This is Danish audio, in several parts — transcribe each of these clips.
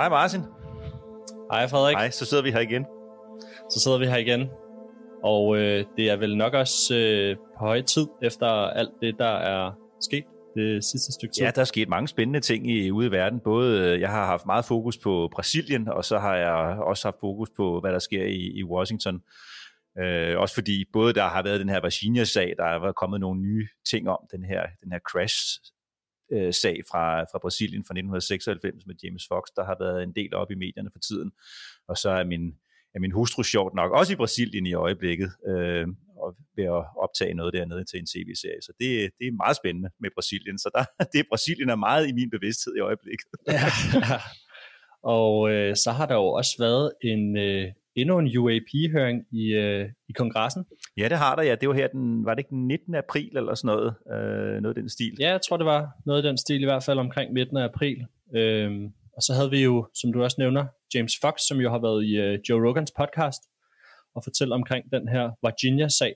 Hej Martin. Hej Frederik. Hej, så sidder vi her igen. Så sidder vi her igen. Og øh, det er vel nok også øh, på høj tid, efter alt det, der er sket det sidste stykke tid. Ja, der er sket mange spændende ting i, ude i verden. Både øh, jeg har haft meget fokus på Brasilien, og så har jeg også haft fokus på, hvad der sker i, i Washington. Øh, også fordi både der har været den her Virginia-sag, der er kommet nogle nye ting om den her, den her crash øh, sag fra, fra Brasilien fra 1996 med James Fox, der har været en del op i medierne for tiden. Og så er min, er min hustru sjovt nok også i Brasilien i øjeblikket, øh, og ved at optage noget dernede til en tv-serie. Så det, det er meget spændende med Brasilien. Så der, det Brasilien er meget i min bevidsthed i øjeblikket. ja, ja. Og øh, så har der jo også været en, øh, endnu en UAP-høring i, øh, i kongressen. Ja, det har der, ja. Det var her den, var det ikke den 19. april eller sådan noget, øh, noget af den stil? Ja, jeg tror, det var noget af den stil, i hvert fald omkring midten af april. Øhm, og så havde vi jo, som du også nævner, James Fox, som jo har været i øh, Joe Rogans podcast, og fortælle omkring den her Virginia-sag,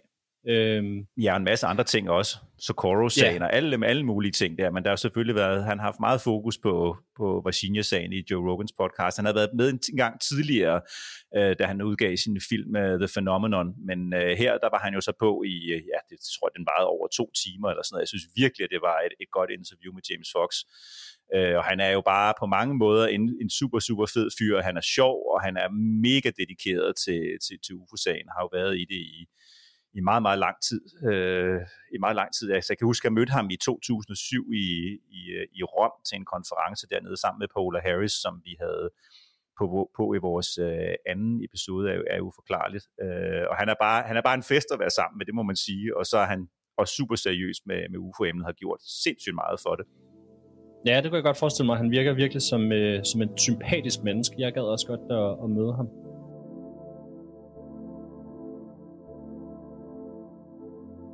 Øhm, ja, en masse andre ting også. Socorro-sagen ja. og alle, alle mulige ting der, men der har selvfølgelig været, han har haft meget fokus på, på Virginia-sagen i Joe Rogans podcast. Han har været med en gang tidligere, øh, da han udgav sin film uh, The Phenomenon, men øh, her der var han jo så på i, øh, ja, det tror jeg, den varede over to timer eller sådan noget. Jeg synes virkelig, at det var et, et godt interview med James Fox. Øh, og han er jo bare på mange måder en, en super, super fed fyr. Han er sjov, og han er mega dedikeret til, til, til UFO-sagen. Har jo været i det i, i meget, meget lang tid. Øh, I meget lang tid. Altså, jeg kan huske, at jeg mødte ham i 2007 i, i, i Rom til en konference dernede sammen med Paula Harris, som vi havde på, på i vores øh, anden episode er, er Uforklarligt. Øh, og han er, bare, han er bare en fest at være sammen med, det må man sige. Og så er han også super seriøs med, med UFO-emnet, har gjort sindssygt meget for det. Ja, det kan jeg godt forestille mig. Han virker virkelig som, øh, som en sympatisk menneske. Jeg gad også godt at, at møde ham.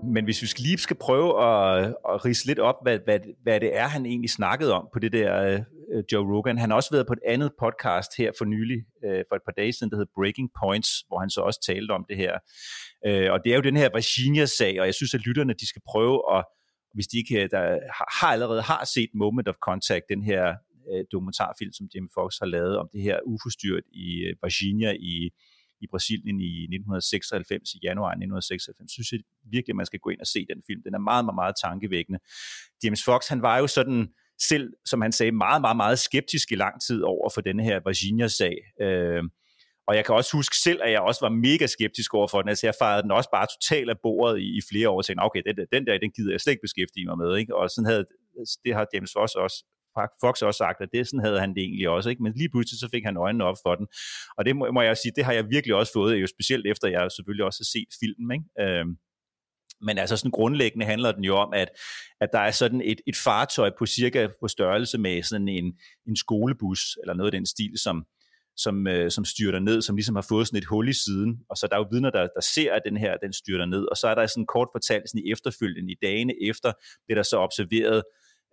Men hvis vi skal lige skal prøve at, at rise lidt op, hvad, hvad, hvad det er, han egentlig snakkede om på det der uh, Joe Rogan. Han har også været på et andet podcast her for nylig, uh, for et par dage siden, der hedder Breaking Points, hvor han så også talte om det her. Uh, og det er jo den her Virginia-sag, og jeg synes, at lytterne de skal prøve at, hvis de ikke der har allerede har set Moment of Contact, den her uh, dokumentarfilm, som Jim Fox har lavet om det her uforstyrret i uh, Virginia i i Brasilien i 1996, i januar 1996, synes jeg virkelig, at man skal gå ind og se den film. Den er meget, meget, meget tankevækkende. James Fox, han var jo sådan selv, som han sagde, meget, meget, meget skeptisk i lang tid over for denne her Virginia-sag. Øh, og jeg kan også huske selv, at jeg også var mega skeptisk over for den. Altså jeg fejrede den også bare totalt af bordet i, i flere år og tænkte, okay, den, den der, den gider jeg slet ikke beskæftige mig med. Ikke? Og sådan havde, det har James Fox også Fox også sagt, at det sådan havde han det egentlig også, ikke? men lige pludselig så fik han øjnene op for den, og det må, må jeg sige, det har jeg virkelig også fået, jo specielt efter jeg selvfølgelig også har set filmen, ikke? Øhm, men altså sådan grundlæggende handler den jo om, at, at der er sådan et, et fartøj på cirka på størrelse med sådan en, en skolebus, eller noget af den stil, som, som, øh, som styrter ned, som ligesom har fået sådan et hul i siden, og så der er jo vidner, der, der ser, at den her, den styrter ned, og så er der sådan kort fortalt sådan i efterfølgende, i dagene efter, bliver der så observeret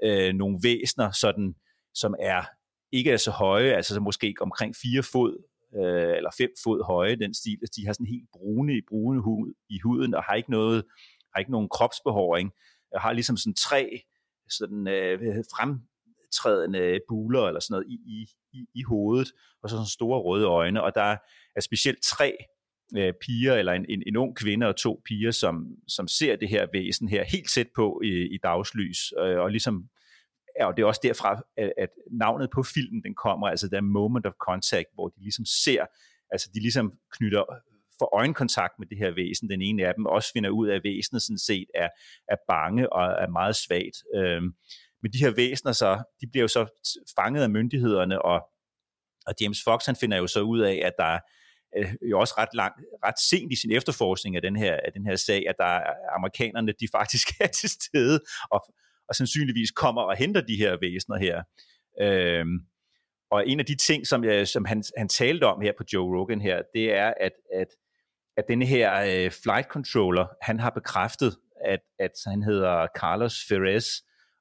øh, nogle væsner, sådan, som er ikke er så høje, altså måske omkring 4 fod, øh, eller 5 fod høje, den stil, at de har sådan helt brune brune hud, i huden, og har ikke noget, har ikke nogen kropsbehåring, og har ligesom sådan tre sådan øh, fremtrædende buler eller sådan noget i, i, i, i hovedet, og så sådan store røde øjne, og der er specielt tre øh, piger, eller en, en, en ung kvinde og to piger, som, som ser det her væsen her helt tæt på i, i dagslys, øh, og ligesom Ja, og det er også derfra, at, at navnet på filmen den kommer, altså der moment of contact, hvor de ligesom ser, altså de ligesom knytter for øjenkontakt med det her væsen. Den ene af dem også finder ud af, at væsenet sådan set er, er bange og er meget svagt. Øhm, men de her væsener så, de bliver jo så fanget af myndighederne, og, og James Fox han finder jo så ud af, at der er øh, jo også ret, lang, ret sent i sin efterforskning af den her, af den her sag, at der er amerikanerne, de faktisk er til stede, og, og sandsynligvis kommer og henter de her væsener her. Øhm, og en af de ting, som, jeg, som han, han talte om her på Joe Rogan her, det er, at, at, at denne her øh, flight controller, han har bekræftet, at, at han hedder Carlos Ferrez,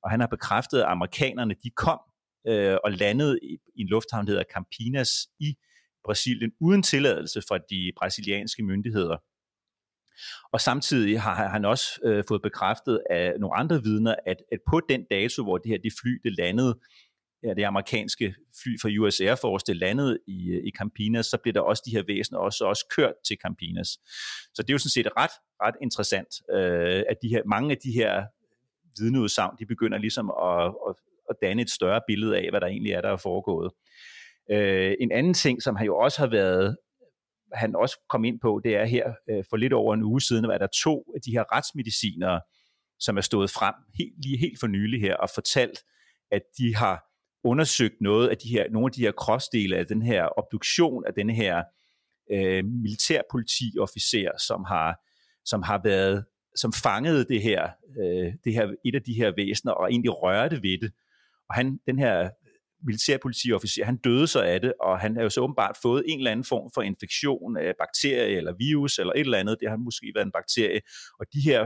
og han har bekræftet, at amerikanerne, de kom øh, og landede i, i en lufthavn, der hedder Campinas i Brasilien, uden tilladelse fra de brasilianske myndigheder. Og samtidig har han også øh, fået bekræftet af nogle andre vidner, at, at på den dato, hvor det her det fly det landede, ja, det amerikanske fly fra US Air Force, det landede i, øh, i Campinas, så blev der også de her væsener også, også kørt til Campinas. Så det er jo sådan set ret, ret interessant, øh, at de her, mange af de her vidneudsagn, de begynder ligesom at, at, at danne et større billede af, hvad der egentlig er, der er foregået. Øh, en anden ting, som han jo også har været han også kom ind på, det er her øh, for lidt over en uge siden, at der to af de her retsmedicinere, som er stået frem helt, lige helt for nylig her og fortalt, at de har undersøgt noget af de her, nogle af de her kropsdele af den her obduktion af den her øh, militærpolitiofficer, som har, som har været, som fangede det her, øh, det her, et af de her væsener og egentlig rørte ved det. Og han, den her militærpolitiofficer, han døde så af det, og han har jo så åbenbart fået en eller anden form for infektion af bakterie eller virus eller et eller andet. Det har måske været en bakterie. Og de her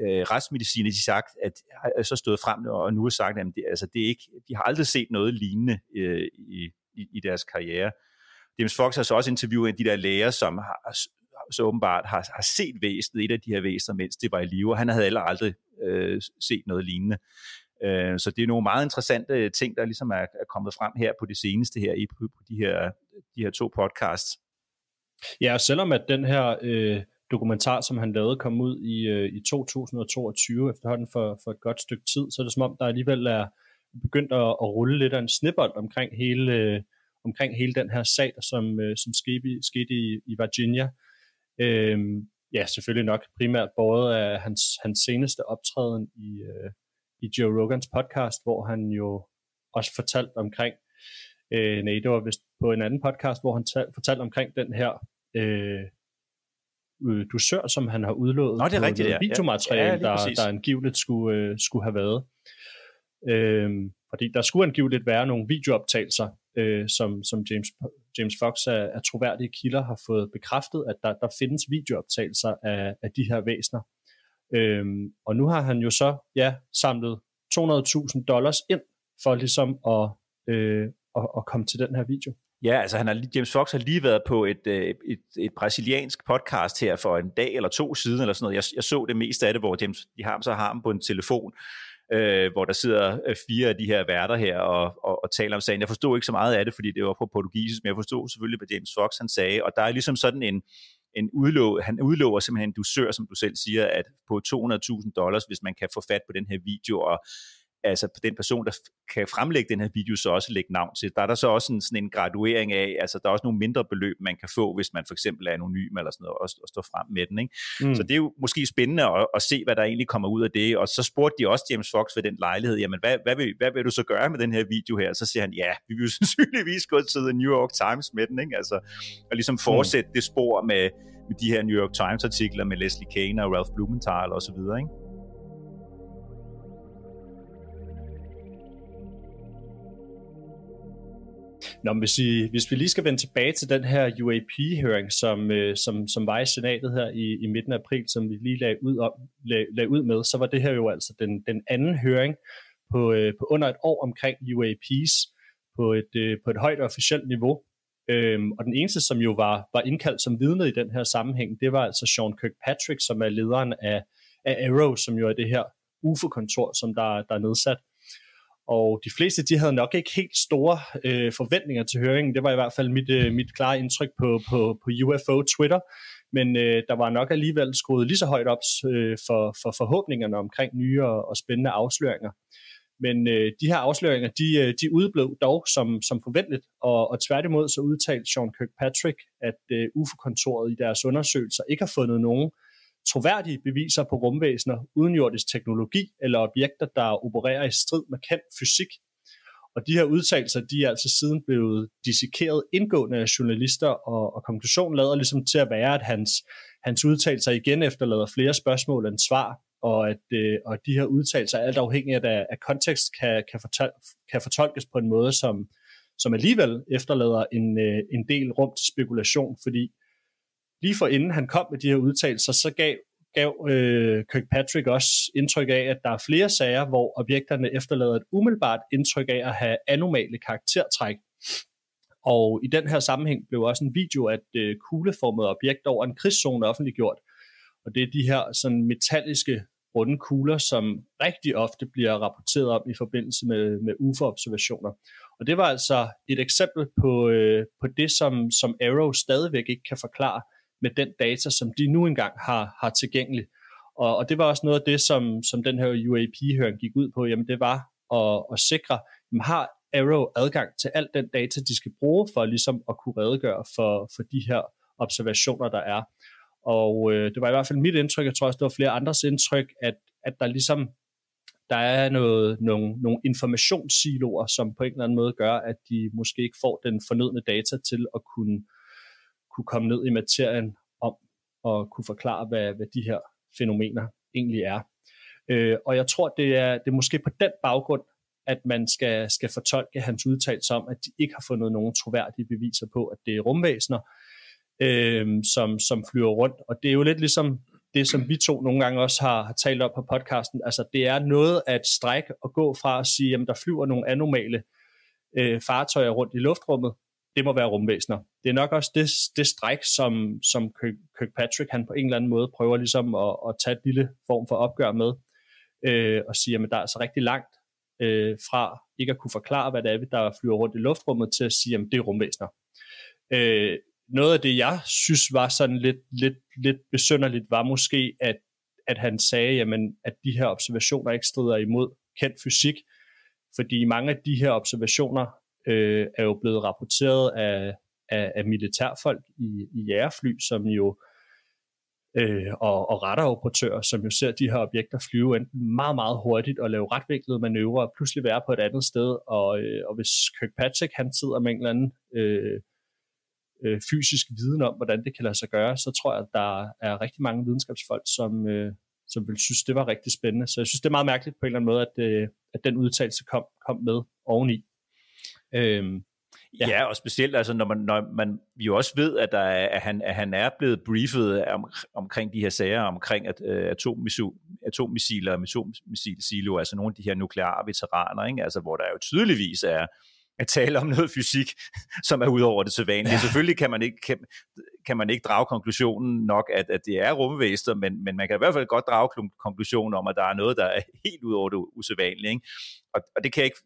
øh, retsmediciner, de sagt, at har så stået frem og nu har sagt, at det, altså, det er ikke, de har aldrig set noget lignende øh, i, i, i deres karriere. James Fox har så også interviewet en af de der læger, som har, så åbenbart har, har set væsenet, et af de her væsener, mens det var i live, og han havde heller aldrig øh, set noget lignende. Øh, så det er nogle meget interessante ting, der ligesom er, er kommet frem her på det seneste her, i på, de, her, de her to podcasts. Ja, og selvom at den her øh, dokumentar, som han lavede, kom ud i, øh, i 2022, efterhånden for, for et godt stykke tid, så er det som om, der alligevel er begyndt at, at rulle lidt af en snibbold omkring hele, øh, omkring hele den her sag, som, øh, som skete, skete i, i Virginia. Øh, ja, selvfølgelig nok primært både af hans, hans seneste optræden i, øh, i Joe Rogans podcast, hvor han jo også fortalte omkring, øh, det var vist på en anden podcast, hvor han tal, fortalte omkring den her øh, øh, dusør, som han har udlået Nå, det er rigtigt, ja. videomateriale, ja, ja, der, der angiveligt skulle, øh, skulle have været. Øh, fordi der skulle angiveligt være nogle videooptagelser, øh, som, som James, James Fox af, af troværdige kilder har fået bekræftet, at der, der findes videooptagelser af, af de her væsener. Øhm, og nu har han jo så ja, samlet 200.000 dollars ind for ligesom at, øh, at, at komme til den her video. Ja, altså han har, James Fox har lige været på et, øh, et, et brasiliansk podcast her for en dag eller to siden, eller sådan noget. Jeg, jeg så det meste af det, hvor James, de har, ham så har ham på en telefon, øh, hvor der sidder øh, fire af de her værter her og, og, og taler om sagen. Jeg forstod ikke så meget af det, fordi det var på portugisisk, men jeg forstod selvfølgelig, hvad James Fox han sagde, og der er ligesom sådan en, en udlov, han udlover simpelthen en dusør, som du selv siger, at på 200.000 dollars, hvis man kan få fat på den her video, og altså den person, der kan fremlægge den her video, så også lægge navn til. Der er der så også en, sådan en graduering af, altså der er også nogle mindre beløb, man kan få, hvis man for eksempel er anonym eller sådan noget, og, og står frem med den. Ikke? Mm. Så det er jo måske spændende at, at, se, hvad der egentlig kommer ud af det. Og så spurgte de også James Fox ved den lejlighed, jamen hvad, hvad, vil, hvad vil du så gøre med den her video her? Så siger han, ja, vi vil sandsynligvis gå til The New York Times med den, ikke? Altså, og ligesom mm. fortsætte mm. det spor med, med de her New York Times artikler med Leslie Kane og Ralph Blumenthal og så videre, ikke? Nå, men hvis, I, hvis vi lige skal vende tilbage til den her UAP-høring, som, øh, som, som var i senatet her i, i midten af april, som vi lige lagde ud, om, lag, lag ud med, så var det her jo altså den, den anden høring på, øh, på under et år omkring UAPs på et, øh, på et højt officielt niveau. Øhm, og den eneste, som jo var, var indkaldt som vidne i den her sammenhæng, det var altså Sean Kirkpatrick, som er lederen af, af Arrow, som jo er det her UFO-kontor, som der, der er nedsat. Og de fleste de havde nok ikke helt store øh, forventninger til høringen. Det var i hvert fald mit, øh, mit klare indtryk på, på, på UFO Twitter. Men øh, der var nok alligevel skruet lige så højt op øh, for, for forhåbningerne omkring nye og, og spændende afsløringer. Men øh, de her afsløringer, de, øh, de udblev dog som, som forventet, og, og tværtimod så udtalte Sean Kirkpatrick, at øh, UFO-kontoret i deres undersøgelser ikke har fundet nogen troværdige beviser på rumvæsener, udenjordisk teknologi eller objekter, der opererer i strid med kendt fysik. Og de her udtalelser, de er altså siden blevet dissekeret indgående af journalister, og, og konklusionen lader ligesom til at være, at hans, hans udtalelser igen efterlader flere spørgsmål end svar, og at øh, og de her udtalelser, alt afhængigt af, af kontekst, kan, kan, fortol, kan fortolkes på en måde, som, som alligevel efterlader en, øh, en del rum til spekulation, fordi lige for inden han kom med de her udtalelser, så gav, gav øh, Kirkpatrick også indtryk af, at der er flere sager, hvor objekterne efterlader et umiddelbart indtryk af at have anomale karaktertræk. Og i den her sammenhæng blev også en video af et øh, kugleformet objekt over en krigszone offentliggjort, og det er de her sådan metalliske runde kugler, som rigtig ofte bliver rapporteret om i forbindelse med, med UFO-observationer. Og det var altså et eksempel på, øh, på det, som, som Arrow stadigvæk ikke kan forklare med den data, som de nu engang har, har tilgængelig. Og, og det var også noget af det, som, som den her UAP-høring gik ud på. Jamen det var at, at sikre, jamen har Arrow adgang til al den data, de skal bruge for ligesom at kunne redegøre for, for de her observationer, der er. Og øh, det var i hvert fald mit indtryk, jeg tror også, det var flere andres indtryk, at, at der ligesom der er noget, nogle, nogle informationssiloer, som på en eller anden måde gør, at de måske ikke får den fornødne data til at kunne, kunne komme ned i materien om og kunne forklare, hvad, hvad de her fænomener egentlig er. Øh, og jeg tror, det er, det er måske på den baggrund, at man skal, skal fortolke hans udtalelse om, at de ikke har fundet nogen troværdige beviser på, at det er rumvæsener, øh, som, som flyver rundt. Og det er jo lidt ligesom det, som vi to nogle gange også har, har talt op på podcasten. Altså, det er noget at strække og gå fra at sige, at der flyver nogle anomale øh, fartøjer rundt i luftrummet. Det må være rumvæsener. Det er nok også det, det stræk, som, som Kirkpatrick han på en eller anden måde prøver ligesom at, at tage et lille form for opgør med. Øh, og siger, at der er altså rigtig langt øh, fra ikke at kunne forklare, hvad det er, der flyver rundt i luftrummet, til at sige, at det er rumvæsener. Øh, noget af det, jeg synes var sådan lidt, lidt, lidt besønderligt, var måske, at, at han sagde, jamen, at de her observationer ikke strider imod kendt fysik, fordi mange af de her observationer øh, er jo blevet rapporteret af, af, af militærfolk i, i jægerfly, som jo øh, og, og radaroperatører, som jo ser de her objekter flyve enten meget, meget hurtigt og lave retvinklede manøvrer, og pludselig være på et andet sted, og, øh, og hvis Kirkpatrick han sidder med en eller anden øh, øh, fysisk viden om, hvordan det kan lade sig gøre, så tror jeg, at der er rigtig mange videnskabsfolk, som, øh, som vil synes, det var rigtig spændende. Så jeg synes, det er meget mærkeligt på en eller anden måde, at, øh, at den udtalelse kom, kom med oveni. Øhm, Ja. ja, og specielt altså, når man, når man jo også ved, at, der er, at, han, at han er blevet briefet om, omkring de her sager, omkring at uh, atommissiler og atommissilsilo, altså nogle af de her nukleare veteraner, ikke? Altså, hvor der jo tydeligvis er, at tale om noget fysik, som er ud over det sædvanlige. Ja. Selvfølgelig kan man ikke, kan, kan man ikke drage konklusionen nok, at, at det er rumvæster, men, men man kan i hvert fald godt drage konklusionen om, at der er noget, der er helt ud over det usædvanlige. Ikke? Og, og det kan jeg ikke,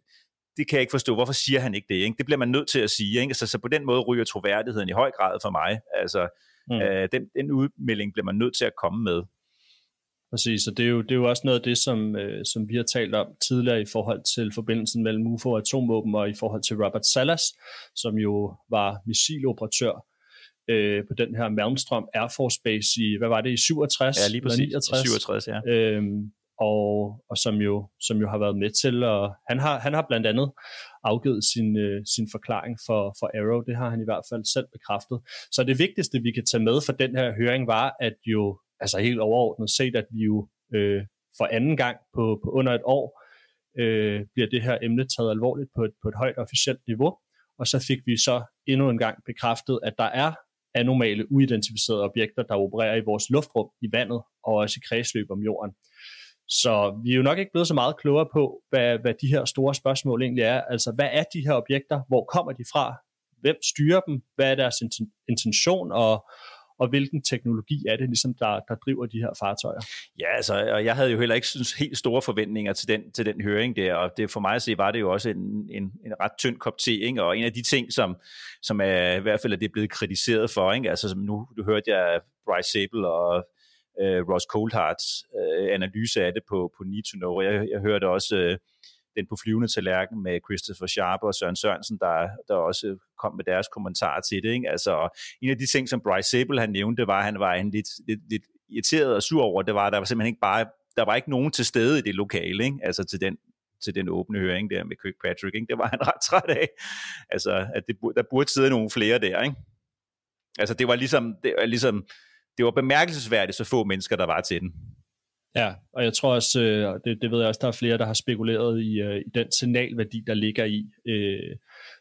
det kan jeg ikke forstå. Hvorfor siger han ikke det? Ikke? Det bliver man nødt til at sige. Ikke? Så, så på den måde ryger troværdigheden i høj grad for mig. Altså, mm. øh, den, den udmelding bliver man nødt til at komme med. Præcis, og det er jo, det er jo også noget af det, som, øh, som vi har talt om tidligere i forhold til forbindelsen mellem UFO og atomvåben, og i forhold til Robert Salas, som jo var missiloperatør øh, på den her Malmstrøm Air Force Base i, hvad var det, i 67? Ja, lige præcis, 69? 67, ja. Øhm, og, og som, jo, som jo har været med til, og han har, han har blandt andet afgivet sin, øh, sin forklaring for, for Arrow, det har han i hvert fald selv bekræftet. Så det vigtigste, vi kan tage med for den her høring, var, at jo altså helt overordnet set, at vi jo øh, for anden gang på, på under et år øh, bliver det her emne taget alvorligt på et, på et højt officielt niveau. Og så fik vi så endnu en gang bekræftet, at der er anomale, uidentificerede objekter, der opererer i vores luftrum, i vandet og også i kredsløb om jorden. Så vi er jo nok ikke blevet så meget klogere på, hvad, hvad de her store spørgsmål egentlig er. Altså, hvad er de her objekter? Hvor kommer de fra? Hvem styrer dem? Hvad er deres intention? Og, og hvilken teknologi er det ligesom, der, der driver de her fartøjer? Ja, altså, og jeg havde jo heller ikke synes, helt store forventninger til den, til den høring der, og det for mig at se, var det jo også en, en, en ret tynd kop te, ikke? og en af de ting, som, som er, i hvert fald er det blevet kritiseret for, ikke? altså som nu du hørte jeg Bryce Sable og øh, Ross Coldharts øh, analyse af det på, på Need to Know, jeg, jeg hørte også øh, den på flyvende tallerken med Christopher Sharp og Søren Sørensen, der, der også kom med deres kommentarer til det. Ikke? Altså, en af de ting, som Bryce Sable han nævnte, var, at han var en lidt, lidt, lidt irriteret og sur over, det var, at der var simpelthen ikke bare, der var ikke nogen til stede i det lokale, ikke? altså til den, til den åbne høring der med Kirkpatrick. Ikke? Det var han ret træt af. Altså, at det, der burde sidde nogle flere der. Ikke? Altså, det var ligesom, det var ligesom, det var bemærkelsesværdigt, så få mennesker, der var til den. Ja, og jeg tror også, øh, det, det ved jeg også, der er flere, der har spekuleret i, øh, i den signalværdi, der ligger i, øh,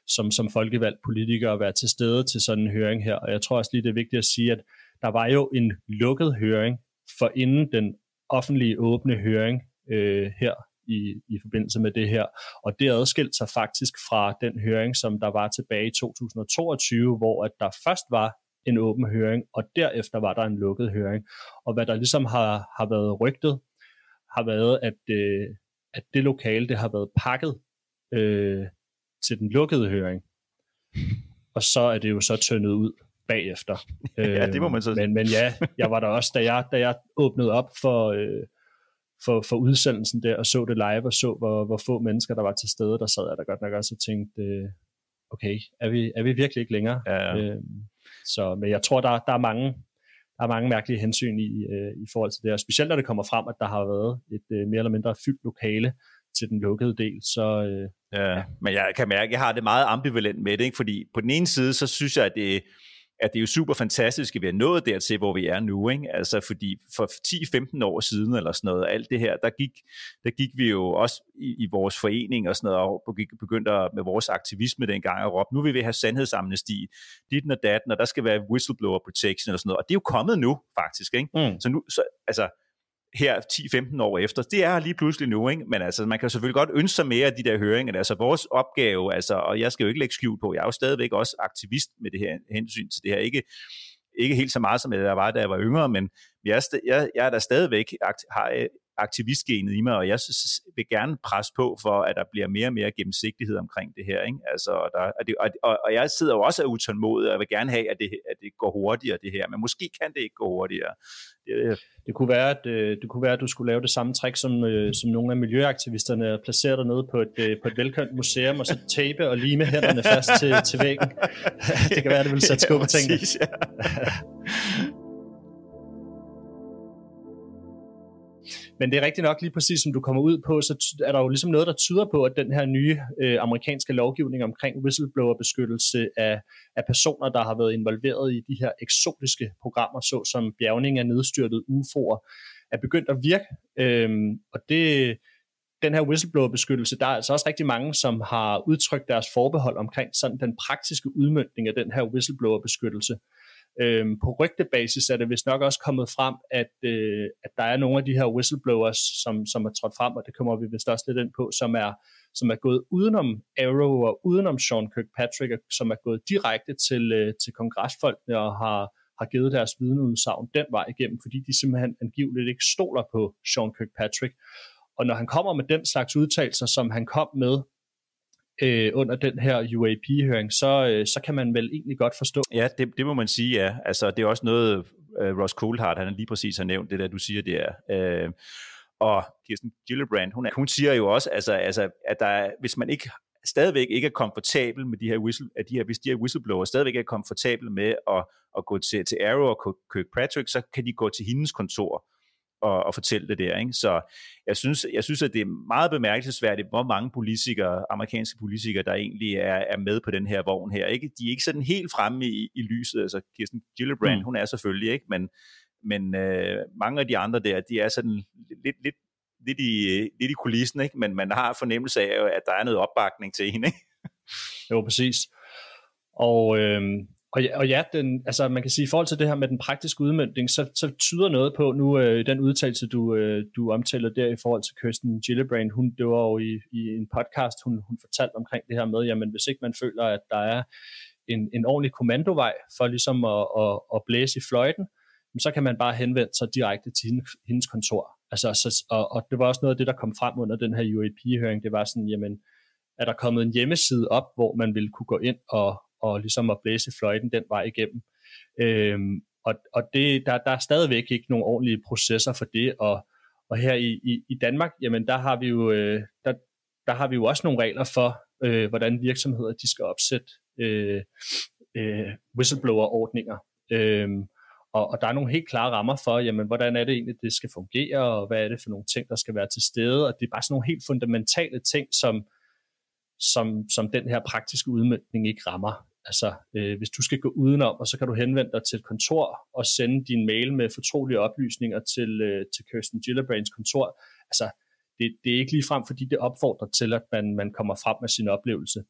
som, som folkevalgt politiker at være til stede til sådan en høring her. Og jeg tror også lige, det er vigtigt at sige, at der var jo en lukket høring for inden den offentlige åbne høring øh, her i, i forbindelse med det her. Og det adskilte sig faktisk fra den høring, som der var tilbage i 2022, hvor at der først var en åben høring, og derefter var der en lukket høring. Og hvad der ligesom har, har været rygtet, har været, at, øh, at det lokale, det har været pakket øh, til den lukkede høring. Og så er det jo så tyndet ud bagefter. ja, det må man så men, men ja, jeg var der også, da jeg, da jeg åbnede op for, øh, for, for udsendelsen der, og så det live, og så, hvor, hvor få mennesker, der var til stede, der sad jeg der godt nok også og tænkte, øh, okay, er vi, er vi virkelig ikke længere? Ja, ja. Øh, så, men jeg tror, der, der er mange, der er mange mærkelige hensyn i, øh, i forhold til det, og specielt når det kommer frem, at der har været et øh, mere eller mindre fyldt lokale til den lukkede del, så... Øh, ja, men jeg kan mærke, at jeg har det meget ambivalent med det, ikke? fordi på den ene side, så synes jeg, at det, at det er jo super fantastisk, at vi er nået dertil, hvor vi er nu. Ikke? Altså, fordi for 10-15 år siden, eller sådan noget, alt det her, der gik, der gik vi jo også i, i vores forening og sådan noget, og begyndte med vores aktivisme dengang og råbe, nu vil vi have sandhedsamnesti, dit og datten, og der skal være whistleblower protection og sådan noget. Og det er jo kommet nu, faktisk. Ikke? Mm. Så nu, så, altså, her 10-15 år efter. Det er lige pludselig nu, ikke? men altså, man kan selvfølgelig godt ønske sig mere af de der høringer. Altså vores opgave, altså, og jeg skal jo ikke lægge skjul på, jeg er jo stadigvæk også aktivist med det her hensyn til det her. Ikke, ikke helt så meget, som jeg var, da jeg var yngre, men jeg er, jeg, jeg er der stadigvæk, har øh, aktivistgenet i mig, og jeg vil gerne presse på for, at der bliver mere og mere gennemsigtighed omkring det her. Ikke? Altså, der, og, det, og, og jeg sidder jo også af utålmodig, og jeg vil gerne have, at det, at det går hurtigere, det her, men måske kan det ikke gå hurtigere. Det, det, kunne være, at, øh, det kunne være, at du skulle lave det samme trick, som, øh, som nogle af miljøaktivisterne placere dig nede på et, øh, på et velkønt museum, og så tape og lime hænderne fast til, til væggen. det kan være, at det vil sætte skub på tingene. Ja. Men det er rigtigt nok lige præcis, som du kommer ud på, så er der jo ligesom noget, der tyder på, at den her nye øh, amerikanske lovgivning omkring whistleblower-beskyttelse af, af personer, der har været involveret i de her eksotiske programmer, såsom bjergning af nedstyrtet UFO'er, er begyndt at virke. Øhm, og det, den her whistleblower-beskyttelse, der er altså også rigtig mange, som har udtrykt deres forbehold omkring sådan den praktiske udmyndning af den her whistleblower-beskyttelse. Øhm, på rygtebasis er det vist nok også kommet frem, at, øh, at der er nogle af de her whistleblowers, som, som er trådt frem, og det kommer vi vist også lidt ind på, som er, som er gået udenom Arrow og udenom Sean Kirkpatrick, som er gået direkte til, øh, til kongresfolkene og har, har givet deres vidneudsagn den vej igennem, fordi de simpelthen angiveligt ikke stoler på Sean Kirkpatrick. Og når han kommer med den slags udtalelser, som han kom med øh, under den her UAP-høring, så, øh, så kan man vel egentlig godt forstå. Ja, det, det må man sige, ja. Altså, det er også noget, øh, Ross Coulthard, han lige præcis har nævnt, det der, du siger, det er. Øh, og Kirsten Gillibrand, hun, er, hun siger jo også, altså, altså, at der hvis man ikke stadigvæk ikke er komfortabel med de her, whistle, at de her, hvis de her whistleblowers stadigvæk er komfortabel med at, at gå til, til Arrow og Kirkpatrick, så kan de gå til hendes kontor og, og fortælle det der. Ikke? Så jeg synes, jeg synes, at det er meget bemærkelsesværdigt, hvor mange politikere, amerikanske politikere, der egentlig er, er med på den her vogn her. Ikke? De er ikke sådan helt fremme i, i lyset. Altså Kirsten Gillibrand, mm. hun er selvfølgelig, ikke? men, men øh, mange af de andre der, de er sådan lidt, lidt, lidt, i, lidt i kulissen, ikke? men man har fornemmelse af, at der er noget opbakning til hende. Ikke? Jo, præcis. Og øh, og ja, og ja den, altså man kan sige, i forhold til det her med den praktiske udmyndning, så, så tyder noget på nu, øh, den udtalelse, du, øh, du omtaler der i forhold til Kirsten Gillibrand, hun, det var jo i, i en podcast, hun, hun fortalte omkring det her med, jamen hvis ikke man føler, at der er en, en ordentlig kommandovej for ligesom at, at, at blæse i fløjten, så kan man bare henvende sig direkte til hendes, hendes kontor. Altså, så, og, og det var også noget af det, der kom frem under den her UAP-høring. Det var sådan, jamen, er der kommet en hjemmeside op, hvor man ville kunne gå ind og, og ligesom at blæse fløjten den vej igennem. Øhm, og og det, der, der er stadigvæk ikke nogen ordentlige processer for det, og, og her i, i, i Danmark, jamen der har vi jo, øh, der, der har vi jo også nogle regler for, øh, hvordan virksomheder de skal opsætte øh, øh, whistleblower-ordninger. Øhm, og, og der er nogle helt klare rammer for, jamen, hvordan er det egentlig, det skal fungere, og hvad er det for nogle ting, der skal være til stede. Og det er bare sådan nogle helt fundamentale ting, som, som, som den her praktiske udmyndning ikke rammer. Altså, øh, hvis du skal gå udenom, og så kan du henvende dig til et kontor og sende din mail med fortrolige oplysninger til, øh, til Kirsten Gillibrand's kontor. Altså, det, det er ikke lige frem, fordi det opfordrer til, at man, man kommer frem med sin oplevelse.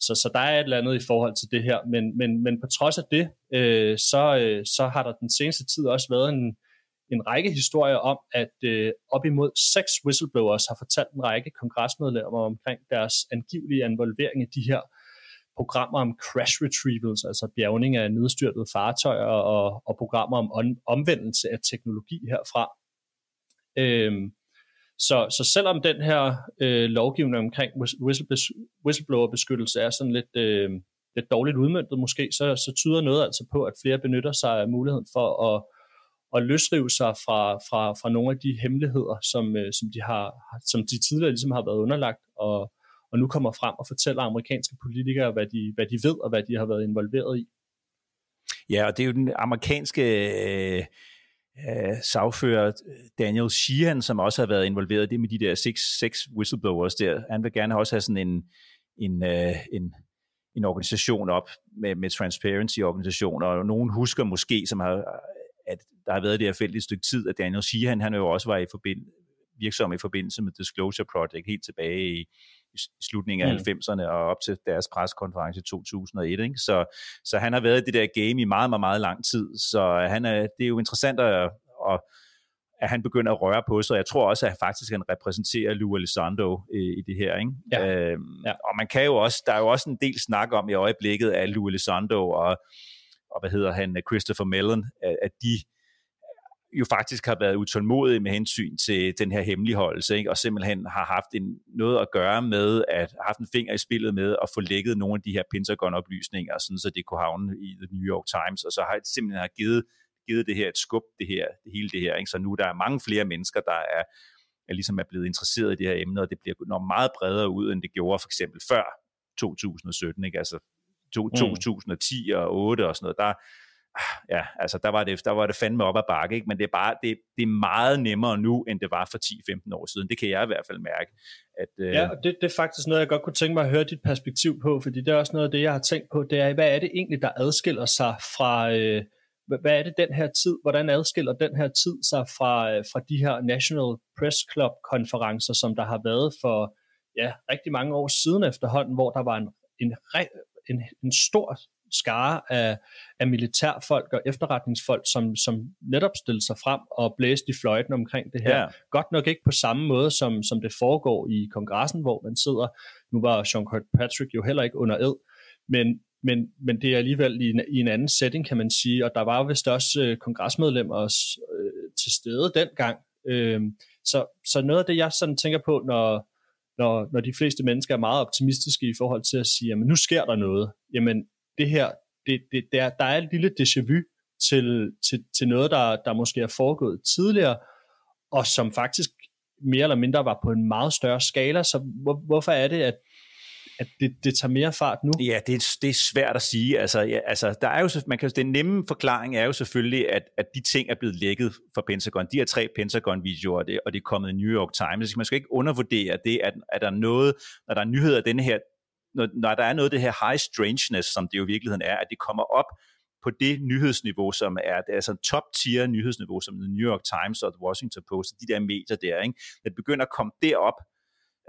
Så, så der er et eller andet i forhold til det her, men, men, men på trods af det, øh, så, øh, så har der den seneste tid også været en, en række historier om, at øh, op imod seks whistleblowers har fortalt en række kongresmedlemmer omkring deres angivelige involvering i de her programmer om crash retrievals, altså bjergning af nedstyrtede fartøjer og, og programmer om on, omvendelse af teknologi herfra. Øhm, så, så selvom den her øh, lovgivning omkring whistleblower-beskyttelse er sådan lidt, øh, lidt dårligt udmyndtet måske, så, så tyder noget altså på, at flere benytter sig af muligheden for at, at løsrive sig fra, fra, fra nogle af de hemmeligheder, som, øh, som, de har, som de tidligere ligesom har været underlagt, og, og nu kommer frem og fortæller amerikanske politikere, hvad de, hvad de ved, og hvad de har været involveret i. Ja, og det er jo den amerikanske øh, øh, sagfører Daniel Sheehan, som også har været involveret i det med de der seks, seks whistleblowers der. Han vil gerne også have sådan en, en, øh, en, en organisation op med, med transparency-organisationer, og nogen husker måske, som har, at der har været det her felt et stykke tid, at Daniel Sheehan, han jo også var i forbind, virksom i forbindelse med Disclosure Project helt tilbage i, i slutningen af mm. 90'erne og op til deres preskonference i 2001. Ikke? Så, så han har været i det der game i meget, meget, meget lang tid. Så han er, det er jo interessant at, at, at han begynder at røre på sig. Jeg tror også, at han faktisk kan repræsentere Lou Elizondo i, i det her. Ikke? Ja. Øhm, ja. Og man kan jo også, der er jo også en del snak om i øjeblikket af Lou Elizondo og, og hvad hedder han, Christopher Mellon, at, at de jo faktisk har været utålmodige med hensyn til den her hemmeligholdelse, ikke? og simpelthen har haft en, noget at gøre med, at haft en finger i spillet med at få lækket nogle af de her Pentagon-oplysninger, sådan så det kunne havne i The New York Times, og så har det simpelthen har givet, givet det her et skub, det her, det hele det her. Ikke? Så nu der er mange flere mennesker, der er, er ligesom er blevet interesseret i det her emne, og det bliver når meget bredere ud, end det gjorde for eksempel før 2017, ikke? altså to, mm. 2010 og 8 og sådan noget, der, ja, altså der var det, der var det fandme op ad bakke, ikke? men det er bare, det, det er meget nemmere nu, end det var for 10-15 år siden. Det kan jeg i hvert fald mærke. At, øh... Ja, det, det er faktisk noget, jeg godt kunne tænke mig at høre dit perspektiv på, fordi det er også noget af det, jeg har tænkt på, det er, hvad er det egentlig, der adskiller sig fra, øh, hvad er det den her tid, hvordan adskiller den her tid sig fra, øh, fra de her National Press Club konferencer, som der har været for ja, rigtig mange år siden efterhånden, hvor der var en, en, en, en stor skare af, af militærfolk og efterretningsfolk, som, som netop stillede sig frem og blæste i fløjten omkring det her. Ja. Godt nok ikke på samme måde, som, som det foregår i kongressen, hvor man sidder. Nu var Sean Kirkpatrick jo heller ikke under ed, men, men, men det er alligevel i en, i en anden setting, kan man sige, og der var vist også øh, kongresmedlemmer øh, til stede dengang. Øh, så, så noget af det, jeg sådan tænker på, når, når, når de fleste mennesker er meget optimistiske i forhold til at sige, at nu sker der noget, jamen det her, det, det, der, der er et lille déjà vu til, til, til noget, der, der måske er foregået tidligere, og som faktisk mere eller mindre var på en meget større skala, så hvor, hvorfor er det, at, at det, det tager mere fart nu? Ja, det er, det er svært at sige. Altså, ja, altså, der er jo, man kan, den nemme forklaring er jo selvfølgelig, at, at de ting er blevet lækket fra Pentagon. De her tre Pentagon-videoer, og det, og det er kommet i New York Times. Man skal ikke undervurdere det, at, at der er noget, når der er nyheder af denne her når, når der er noget af det her high strangeness, som det jo i virkeligheden er, at det kommer op på det nyhedsniveau, som er, det er altså top tier nyhedsniveau, som The New York Times og The Washington Post, de der medier der, ikke? Når det begynder at komme derop,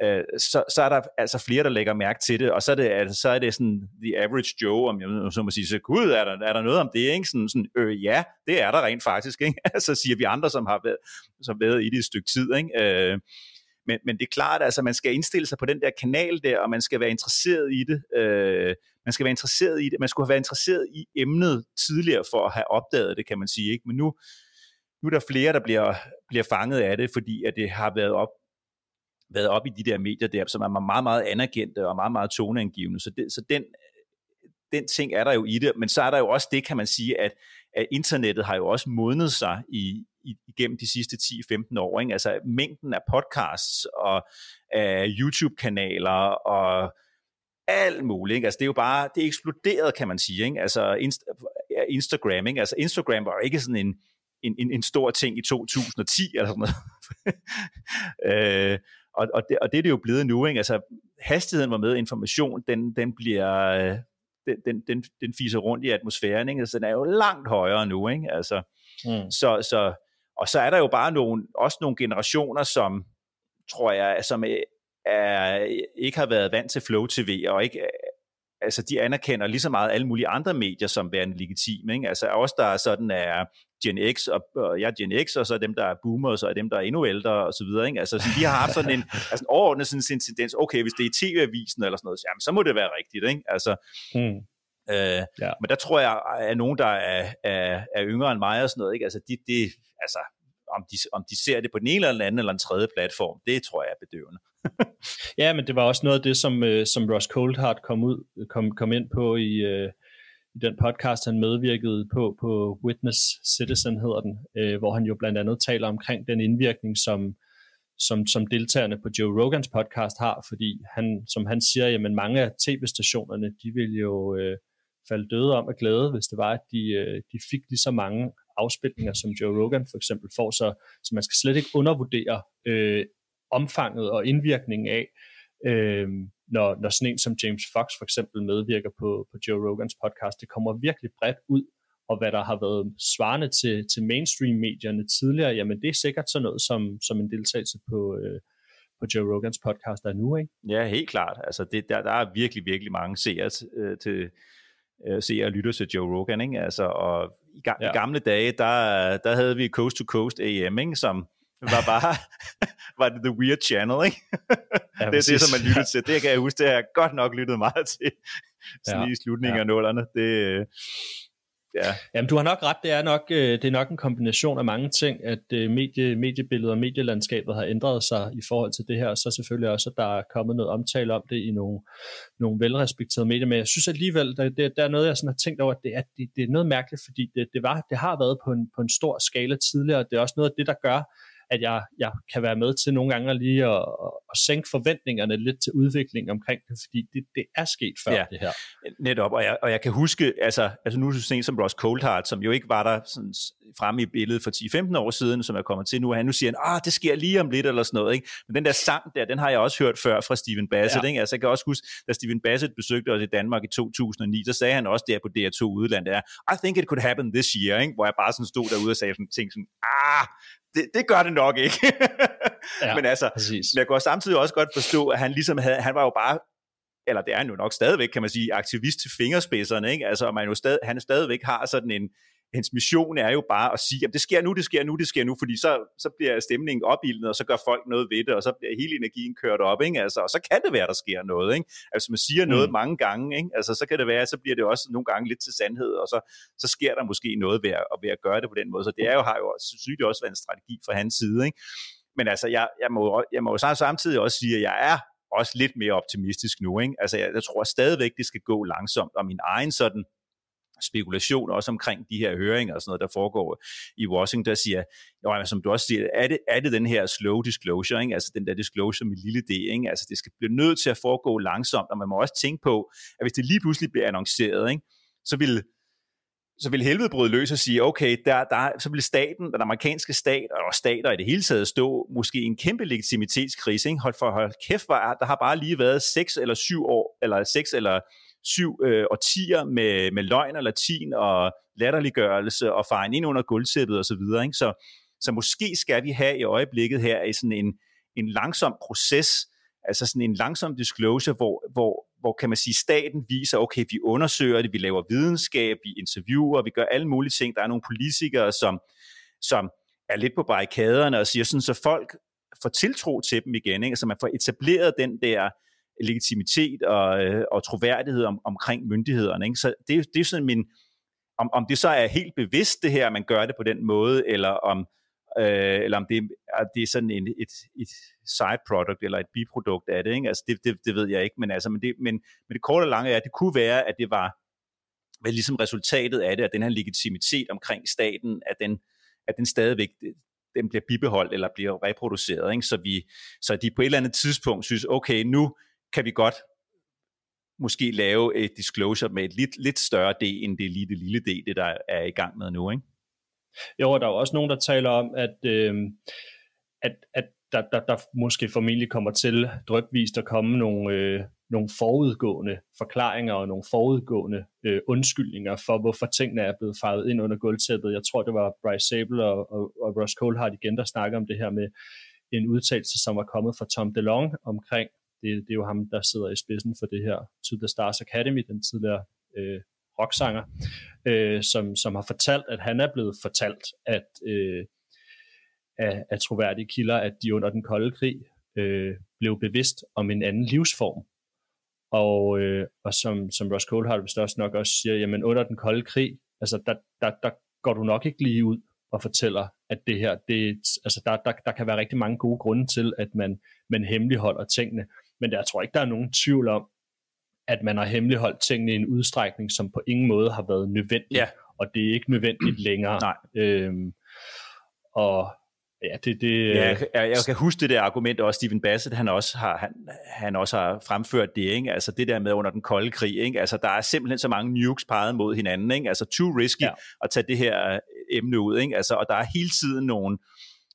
øh, så, så er der altså flere, der lægger mærke til det, og så er det, altså, så er det sådan the average Joe, om jeg så må sige, så gud, er der, er der noget om det, ikke? Sådan, sådan øh, ja, det er der rent faktisk, ikke? så siger vi andre, som har været, som har været i det et stykke tid, ikke? Øh, men, men det er klart, altså man skal indstille sig på den der kanal der, og man skal være interesseret i det. Øh, man skal være interesseret i det. Man skulle have været interesseret i emnet tidligere for at have opdaget det, kan man sige. Ikke? Men nu, nu er der flere, der bliver, bliver fanget af det, fordi at det har været op, været op i de der medier der, som er meget, meget anerkendte og meget, meget toneangivende. Så, det, så den, den ting er der jo i det, men så er der jo også det, kan man sige, at, at internettet har jo også modnet sig i, i, igennem de sidste 10-15 år. Ikke? Altså mængden af podcasts og af YouTube-kanaler og alt muligt. Ikke? Altså, det er jo bare, det er eksploderet, kan man sige. Ikke? Altså, Inst- Instagram, ikke? Altså, Instagram var jo ikke sådan en, en, en, en stor ting i 2010, eller sådan noget. øh, og, og, det, og det er det jo blevet nu. Ikke? Altså, hastigheden var med information, den, den bliver... Øh, den, den, den, den fiser rundt i atmosfæren, ikke? Altså, den er jo langt højere nu, ikke? Altså, mm. så, så, og så er der jo bare nogle, også nogle generationer, som tror jeg, som er, ikke har været vant til Flow TV, og ikke, altså de anerkender lige så meget alle mulige andre medier som værende legitime. Ikke? Altså os, der sådan er Gen X, og, og jeg er Gen X, og så er dem, der er boomers, og dem, der er endnu ældre, og så videre. Ikke? Altså så de har haft sådan en altså, overordnet sådan en tendens, okay, hvis det er TV-avisen eller sådan noget, jamen, så må det være rigtigt. Ikke? Altså, hmm. Øh, ja. Men der tror jeg, at nogen, der er, er, er yngre end mig og sådan noget, ikke? Altså, de, de, altså, om de, om de ser det på den ene eller den anden eller en tredje platform, det tror jeg er bedøvende. ja, men det var også noget af det, som, øh, som Ross Coldhart kom, ud, kom, kom ind på i, øh, i den podcast, han medvirkede på, på Witness Citizen hedder den, øh, hvor han jo blandt andet taler omkring den indvirkning, som, som, som deltagerne på Joe Rogans podcast har, fordi han, som han siger, jamen mange af tv-stationerne, de vil jo øh, falde døde om at glæde, hvis det var, at de, øh, de fik lige så mange afspilninger, som Joe Rogan for eksempel får, så, så man skal slet ikke undervurdere øh, omfanget og indvirkningen af, øh, når, når sådan en som James Fox for eksempel medvirker på, på Joe Rogans podcast. Det kommer virkelig bredt ud, og hvad der har været svarende til, til mainstream-medierne tidligere, jamen det er sikkert sådan noget som, som en deltagelse på, øh, på Joe Rogans podcast der nu, ikke? Ja, helt klart. Altså det, der, der er virkelig, virkelig mange seere øh, til, øh, seere og lytter til Joe Rogan, ikke? Altså, og i, ga- ja. i gamle dage, der, der havde vi Coast to Coast AM, ikke? som var bare var det The Weird Channel, ikke? Ja, det er det, som man lyttede til. Det kan jeg huske, det har jeg godt nok lyttet meget til sådan ja. i slutningen ja. af nullerne. Det, Ja. Jamen, du har nok ret. Det er nok, øh, det er nok en kombination af mange ting, at øh, medie, mediebilledet og medielandskabet har ændret sig i forhold til det her, og så selvfølgelig også, at der er kommet noget omtale om det i nogle, nogle velrespekterede medier. Men jeg synes alligevel, der, det, der er noget, jeg sådan har tænkt over, at det er, det, det er noget mærkeligt, fordi det, det, var, det har været på en, på en stor skala tidligere, og det er også noget af det, der gør, at jeg, jeg kan være med til nogle gange lige at, at sænke forventningerne lidt til udviklingen omkring det, fordi det, det er sket før ja, det her. Netop, og jeg, og jeg kan huske, altså, altså nu er det sådan som Ross Coulthard, som jo ikke var der sådan fremme i billedet for 10-15 år siden, som er kommet til nu, og han nu siger, ah, det sker lige om lidt eller sådan noget, ikke? men den der sang der, den har jeg også hørt før fra Steven Bassett, ja. ikke? altså jeg kan også huske, da Steven Bassett besøgte os i Danmark i 2009, så sagde han også der på DR2 udland, der, I think it could happen this year, ikke? hvor jeg bare sådan stod derude og sagde sådan, ting sådan, ah, det, det gør det nok ikke. ja, men altså, præcis. men jeg kan samtidig også godt forstå, at han ligesom havde, han var jo bare eller det er han jo nok stadigvæk, kan man sige, aktivist til fingerspidserne, ikke? Altså, man jo stadig, han stadigvæk har sådan en, hans mission er jo bare at sige, at det sker nu, det sker nu, det sker nu, fordi så, så bliver stemningen opildnet, og så gør folk noget ved det, og så bliver hele energien kørt op, ikke? Altså, og så kan det være, der sker noget. Ikke? Altså, man siger noget mm. mange gange, ikke? Altså, så kan det være, så bliver det også nogle gange lidt til sandhed, og så, så sker der måske noget ved at, ved at gøre det på den måde. Så det er jo, har jo synes jeg også været en strategi fra hans side. Ikke? Men altså, jeg, jeg, må, jeg må jo samtidig også sige, at jeg er også lidt mere optimistisk nu. Ikke? Altså, jeg, jeg tror stadigvæk, det skal gå langsomt, og min egen sådan spekulation også omkring de her høringer og sådan noget, der foregår i Washington, der siger, jo, som du også siger, er det, er det den her slow disclosure, ikke? altså den der disclosure med lille d, ikke? altså det skal blive nødt til at foregå langsomt, og man må også tænke på, at hvis det lige pludselig bliver annonceret, ikke? så vil så vil helvede bryde løs og sige, okay, der, der, så vil staten, den amerikanske stat, og stater i det hele taget, stå måske i en kæmpe legitimitetskrise. Ikke? Hold for hold kæft, der har bare lige været seks eller syv år, eller seks eller syv øh, årtier med, med løgn og latin og latterliggørelse og fejren ind under gulvtæppet osv. Så, videre, ikke? så, så måske skal vi have i øjeblikket her i sådan en, en langsom proces, altså sådan en langsom disclosure, hvor, hvor, hvor kan man sige, staten viser, okay, vi undersøger det, vi laver videnskab, vi interviewer, vi gør alle mulige ting. Der er nogle politikere, som, som er lidt på barrikaderne og siger sådan, så folk får tiltro til dem igen, ikke? altså man får etableret den der legitimitet og, øh, og troværdighed om, omkring myndighederne. Ikke? Så det, det er sådan min, om, om det så er helt bevidst det her, at man gør det på den måde, eller om, øh, eller om det, er, det er sådan en, et, et side product eller et biprodukt af det. Ikke? Altså det, det, det ved jeg ikke, men, altså, men, det, men, men det korte og lange er, at det kunne være, at det var vel ligesom resultatet af det, at den her legitimitet omkring staten, at den, at den stadigvæk den bliver bibeholdt eller bliver reproduceret, ikke? Så, vi, så de på et eller andet tidspunkt synes, okay, nu kan vi godt måske lave et disclosure med et lidt, lidt større D, end det lille, lille D, det der er i gang med nu, ikke? Jo, og der er jo også nogen, der taler om, at, øh, at, at der, der, der måske formentlig kommer til drøbvist at komme nogle, øh, nogle forudgående forklaringer og nogle forudgående øh, undskyldninger for, hvorfor tingene er blevet farvet ind under gulvtæppet. Jeg tror, det var Bryce Sable og, og, og Ross Coulthard igen, der snakker om det her med en udtalelse, som var kommet fra Tom DeLong omkring, det, det er jo ham, der sidder i spidsen for det her To The Stars Academy, den tidligere øh, rocksanger, øh, som, som har fortalt, at han er blevet fortalt, at øh, af, af troværdige kilder, at de under den kolde krig øh, blev bevidst om en anden livsform. Og, øh, og som, som Ross Coulthard vist også nok også siger, jamen under den kolde krig, altså der, der, der går du nok ikke lige ud og fortæller, at det her, det, altså der, der, der kan være rigtig mange gode grunde til, at man, man hemmeligholder tingene. Men der, jeg tror ikke, der er nogen tvivl om, at man har hemmeligholdt tingene i en udstrækning, som på ingen måde har været nødvendig. Ja. Og det er ikke nødvendigt længere. Nej. Øhm, og Ja, det, det, ja, jeg, jeg kan huske det der argument også, Stephen Bassett, han også har, han, han også har fremført det, ikke? altså det der med under den kolde krig, ikke? altså der er simpelthen så mange nukes peget mod hinanden, ikke? altså too risky ja. at tage det her emne ud, ikke? Altså, og der er hele tiden nogle,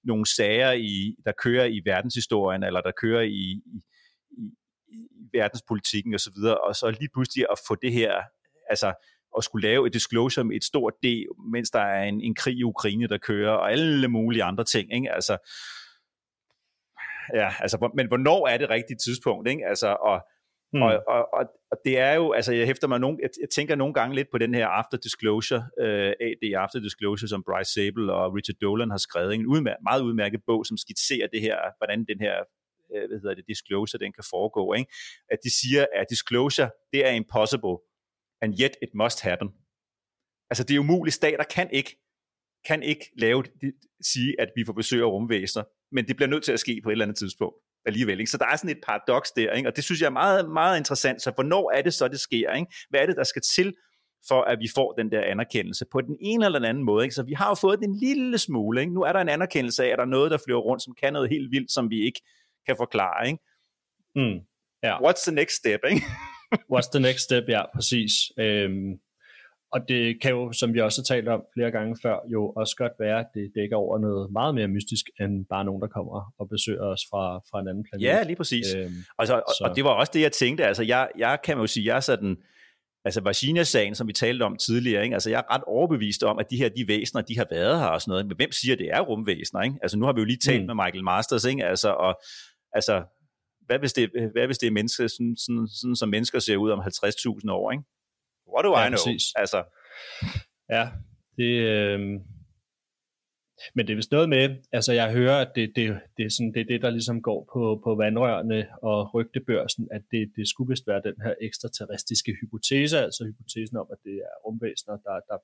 nogle sager, i, der kører i verdenshistorien, eller der kører i, i, i, i verdenspolitikken osv., og, og så lige pludselig at få det her, altså at skulle lave et disclosure med et stort D, mens der er en, en krig i Ukraine, der kører, og alle mulige andre ting. Ikke? Altså, ja, altså, men hvornår er det rigtige tidspunkt? Ikke? Altså, og, mm. og, og, og, og det er jo, altså jeg hæfter mig nogle, jeg, jeg tænker nogle gange lidt på den her after disclosure, øh, AD after disclosure, som Bryce Sable og Richard Dolan har skrevet, en udmær- meget udmærket bog, som skitserer det her, hvordan den her øh, hvad hedder det, disclosure, den kan foregå. Ikke? At de siger, at disclosure, det er impossible, and yet it must happen. Altså det er umuligt. Stater kan ikke, kan ikke lave, sige, at vi får besøg af rumvæsener, men det bliver nødt til at ske på et eller andet tidspunkt alligevel. Ikke? Så der er sådan et paradoks der, ikke? og det synes jeg er meget, meget interessant. Så hvornår er det så, det sker? Ikke? Hvad er det, der skal til, for at vi får den der anerkendelse på den ene eller den anden måde. Ikke? Så vi har jo fået den lille smule. Ikke? Nu er der en anerkendelse af, at der er noget, der flyver rundt, som kan noget helt vildt, som vi ikke kan forklare. Ikke? Mm. Ja. What's the next step? Ikke? What's the next step? Ja, præcis. Øhm, og det kan jo, som vi også har talt om flere gange før, jo også godt være, at det dækker over noget meget mere mystisk, end bare nogen, der kommer og besøger os fra, fra en anden planet. Ja, lige præcis. Øhm, og, og det var også det, jeg tænkte. Altså, jeg, jeg kan jo sige, jeg er sådan, altså Virginia-sagen, som vi talte om tidligere, ikke? altså jeg er ret overbevist om, at de her de væsener, de har været her og sådan noget, men hvem siger, at det er rumvæsener? Ikke? Altså nu har vi jo lige talt mm. med Michael Masters, ikke? Altså, og altså hvad hvis det, hvad hvis det er mennesker, sådan, sådan, sådan, som mennesker ser ud om 50.000 år, ikke? What do ja, I know? Præcis. Altså. Ja, det, øh... men det er vist noget med, altså jeg hører, at det, det, det, er sådan, det er det, der ligesom går på, på vandrørene og rygtebørsen, at det, det skulle vist være den her ekstraterrestriske hypotese, altså hypotesen om, at det er rumvæsener, der, der,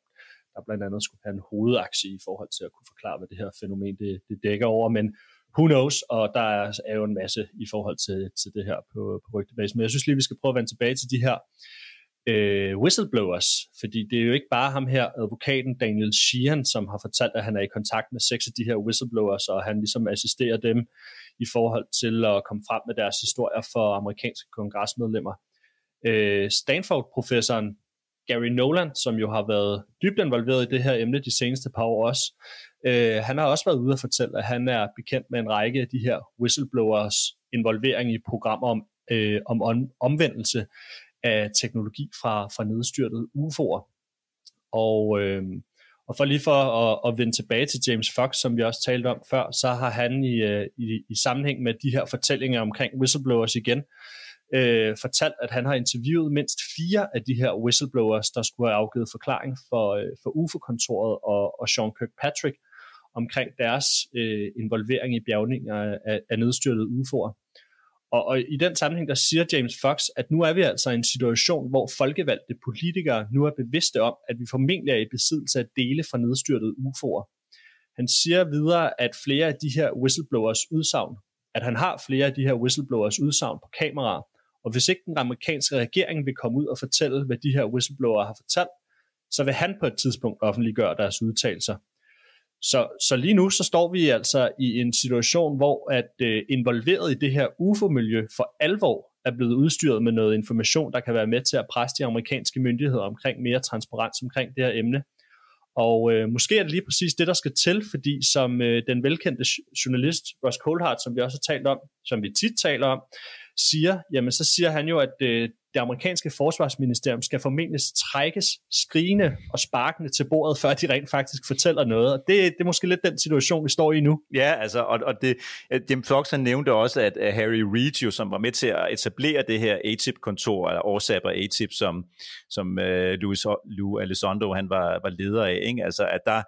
der blandt andet skulle have en hovedaktie i forhold til at kunne forklare, hvad det her fænomen det, det dækker over, men who knows, og der er, er jo en masse i forhold til, til det her på, på rygtebasen. Men jeg synes lige, vi skal prøve at vende tilbage til de her øh, whistleblowers, fordi det er jo ikke bare ham her, advokaten Daniel Sheehan, som har fortalt, at han er i kontakt med seks af de her whistleblowers, og han ligesom assisterer dem i forhold til at komme frem med deres historier for amerikanske kongresmedlemmer. Øh, Stanford-professoren Gary Nolan, som jo har været dybt involveret i det her emne de seneste par år også, øh, han har også været ude og fortælle, at han er bekendt med en række af de her whistleblowers involvering i programmer om, øh, om om omvendelse af teknologi fra, fra nedstyrtede UFO'er. Og, øh, og for lige for at, at vende tilbage til James Fox, som vi også talte om før, så har han i, øh, i, i sammenhæng med de her fortællinger omkring whistleblowers igen, øh, fortalt, at han har interviewet mindst fire af de her whistleblowers, der skulle have afgivet forklaring for, øh, for UFO-kontoret og, og Sean Kirkpatrick, omkring deres øh, involvering i bjergninger af, af nedstyrtede UFO'er. Og, og i den sammenhæng, der siger James Fox, at nu er vi altså i en situation, hvor folkevalgte politikere nu er bevidste om, at vi formentlig er i besiddelse af dele fra nedstyrtede UFO'er. Han siger videre, at flere af de her whistleblowers udsagn, at han har flere af de her whistleblowers udsagn på kameraer, og hvis ikke den amerikanske regering vil komme ud og fortælle, hvad de her whistleblower har fortalt, så vil han på et tidspunkt offentliggøre deres udtalelser. Så, så lige nu så står vi altså i en situation, hvor at øh, involveret i det her UFO-miljø for alvor er blevet udstyret med noget information, der kan være med til at presse de amerikanske myndigheder omkring mere transparens omkring det her emne. Og øh, måske er det lige præcis det, der skal til, fordi som øh, den velkendte journalist Ross Coulthard, som vi også har talt om, som vi tit taler om, siger, jamen så siger han jo, at øh, det amerikanske forsvarsministerium skal formentlig trækkes skrigende og sparkende til bordet, før de rent faktisk fortæller noget. Og det, det er måske lidt den situation, vi står i nu. Ja, altså, og, og det, Jim Fox han nævnte også, at Harry Reid, jo, som var med til at etablere det her ATIP-kontor, eller Orsap og ATIP, som, som uh, Louis, Lou Elizondo han var, var leder af, ikke? altså at der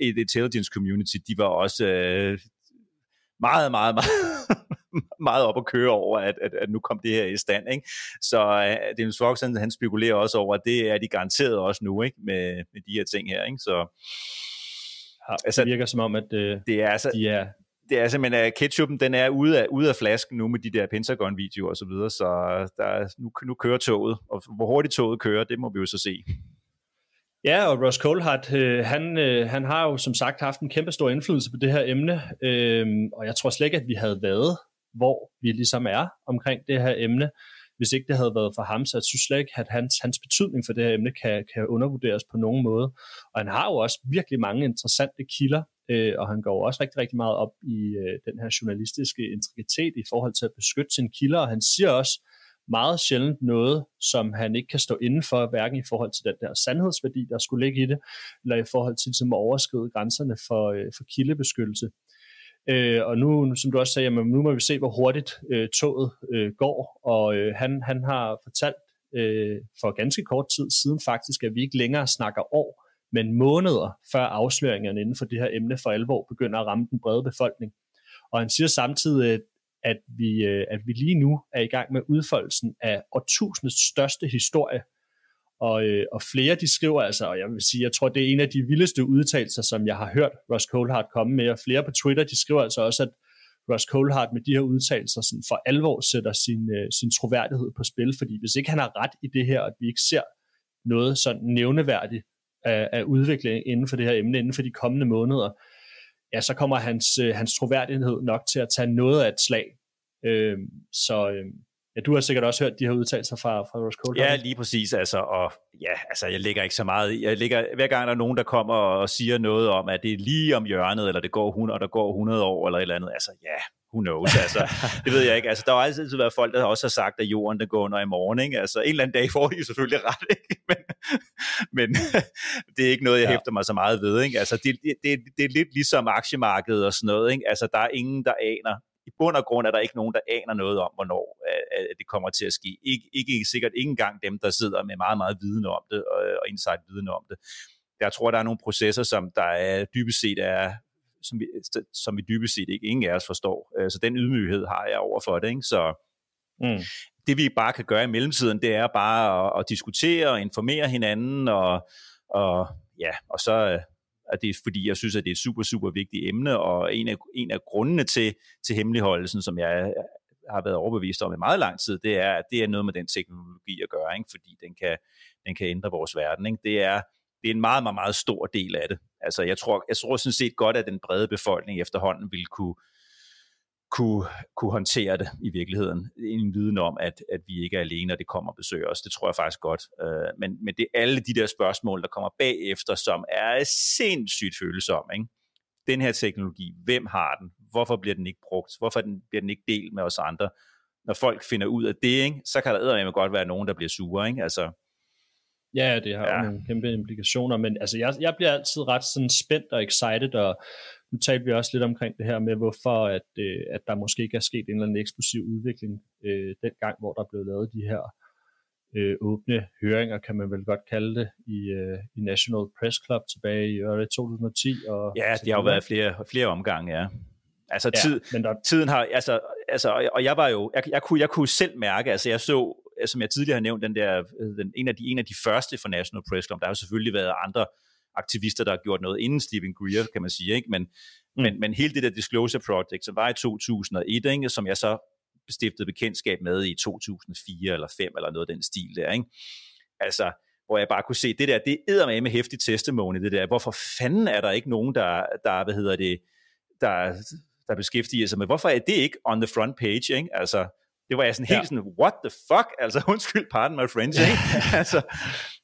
et intelligence community, de var også uh, meget, meget, meget meget op at køre over, at, at, at nu kom det her i stand. Ikke? Så uh, Dennis Fox, han, han spekulerer også over, at det er de garanteret også nu, ikke? Med, med de her ting her. Ikke? Så, ja, altså, det virker som om, at uh, det er, altså, de er det er simpelthen, at ketchupen den er ude af, ude af flasken nu med de der Pentagon-videoer og så videre, så der er, nu, nu kører toget, og hvor hurtigt toget kører, det må vi jo så se. Ja, og Ross Coulthard, øh, han, øh, han har jo som sagt haft en kæmpe stor indflydelse på det her emne, øh, og jeg tror slet ikke, at vi havde været hvor vi ligesom er omkring det her emne, hvis ikke det havde været for ham. Så jeg synes slet ikke, at hans, hans betydning for det her emne kan, kan undervurderes på nogen måde. Og han har jo også virkelig mange interessante kilder, øh, og han går også rigtig, rigtig meget op i øh, den her journalistiske integritet i forhold til at beskytte sine kilder, og han siger også meget sjældent noget, som han ikke kan stå inden for, hverken i forhold til den der sandhedsværdi, der skulle ligge i det, eller i forhold til ligesom at overskride grænserne for, øh, for kildebeskyttelse. Øh, og nu, som du også sagde, jamen, nu må vi se, hvor hurtigt øh, toget øh, går, og øh, han, han har fortalt øh, for ganske kort tid siden faktisk, at vi ikke længere snakker år, men måneder før afsløringerne inden for det her emne for alvor begynder at ramme den brede befolkning. Og han siger samtidig, at vi, øh, at vi lige nu er i gang med udfoldelsen af årtusindets største historie og, øh, og flere de skriver altså, og jeg vil sige, jeg tror, det er en af de vildeste udtalelser, som jeg har hørt Ross Coulthard komme med, og flere på Twitter, de skriver altså også, at Ross Coulthard med de her udtalelser sådan for alvor sætter sin, øh, sin troværdighed på spil, fordi hvis ikke han har ret i det her, at vi ikke ser noget sådan nævneværdigt af, af udvikling inden for det her emne, inden for de kommende måneder, ja, så kommer hans, øh, hans troværdighed nok til at tage noget af et slag. Øh, så, øh, Ja, du har sikkert også hørt de her udtalelser fra, fra Ross Coulthard. Ja, lige præcis. Altså, og ja, altså, jeg lægger ikke så meget Jeg lægger, hver gang der er nogen, der kommer og siger noget om, at det er lige om hjørnet, eller det går 100, og der går 100 år, eller et eller andet. Altså, ja, who knows, altså, det ved jeg ikke. Altså, der har altid været folk, der også har sagt, at jorden der går under i morgen, ikke? Altså, en eller anden dag får de selvfølgelig ret, ikke? Men, men det er ikke noget, jeg ja. hæfter mig så meget ved, ikke? Altså, det, det, det er lidt ligesom aktiemarkedet og sådan noget, ikke? Altså, der er ingen, der aner, i bund og grund er der ikke nogen, der aner noget om, hvornår uh, det kommer til at ske. Ik- ikke sikkert ikke engang dem, der sidder med meget, meget viden om det og, og insight viden om det. Jeg tror, der er nogle processer, som der er dybest set er som vi, som vi dybest set ikke ingen af os forstår. Så den ydmyghed har jeg over for det. Ikke? Så mm. det vi bare kan gøre i mellemtiden, det er bare at, at diskutere og informere hinanden, og, og, ja, og så at det er fordi, jeg synes, at det er et super, super vigtigt emne, og en af, en af grundene til, til hemmeligholdelsen, som jeg øh, har været overbevist om i meget lang tid, det er, at det er noget med den teknologi at gøre, ikke? fordi den kan, den kan ændre vores verden. Ikke? Det, er, det er en meget, meget, meget stor del af det. Altså, jeg tror, jeg tror sådan set godt, at den brede befolkning efterhånden vil kunne, kunne, kunne håndtere det i virkeligheden. En viden om, at, at vi ikke er alene, og det kommer og besøger os. Det tror jeg faktisk godt. Øh, men, men det er alle de der spørgsmål, der kommer bagefter, som er sindssygt følsomme. Ikke? Den her teknologi, hvem har den? Hvorfor bliver den ikke brugt? Hvorfor bliver den ikke delt med os andre? Når folk finder ud af det, ikke, så kan der godt være nogen, der bliver sure. Ikke? Altså, Ja, det har ja. nogle kæmpe implikationer, men altså, jeg, jeg bliver altid ret sådan spændt og excited, og nu talte vi også lidt omkring det her med, hvorfor at, øh, at der måske ikke er sket en eller anden eksplosiv udvikling øh, den gang, hvor der blev lavet de her øh, åbne høringer, kan man vel godt kalde det, i, øh, i National Press Club tilbage i øh, 2010. Og ja, det har jo været flere, flere omgange, ja. Altså Ja, tid, men der- tiden har, altså, altså, og- og jeg var jo, jeg, jeg, kunne, jeg kunne selv mærke, altså jeg så, som jeg tidligere har nævnt, den der, øh, den, en, af de, en af de første for National Press Club, der har jo selvfølgelig været andre aktivister, der har gjort noget inden Stephen Greer, kan man sige, ikke? Men, mm. men, men hele det der Disclosure Project, som var i 2001, ikke? som jeg så stiftede bekendtskab med i 2004 eller 5 eller noget af den stil der, ikke? Altså, hvor jeg bare kunne se, det der, det er med hæftigt testimony, det der. Hvorfor fanden er der ikke nogen, der, der hvad hedder det, der, der beskæftiger sig med, hvorfor er det ikke on the front page, ikke? Altså, det var jeg sådan helt Ja. sådan, what the fuck? Altså, undskyld, pardon my French, ikke? altså,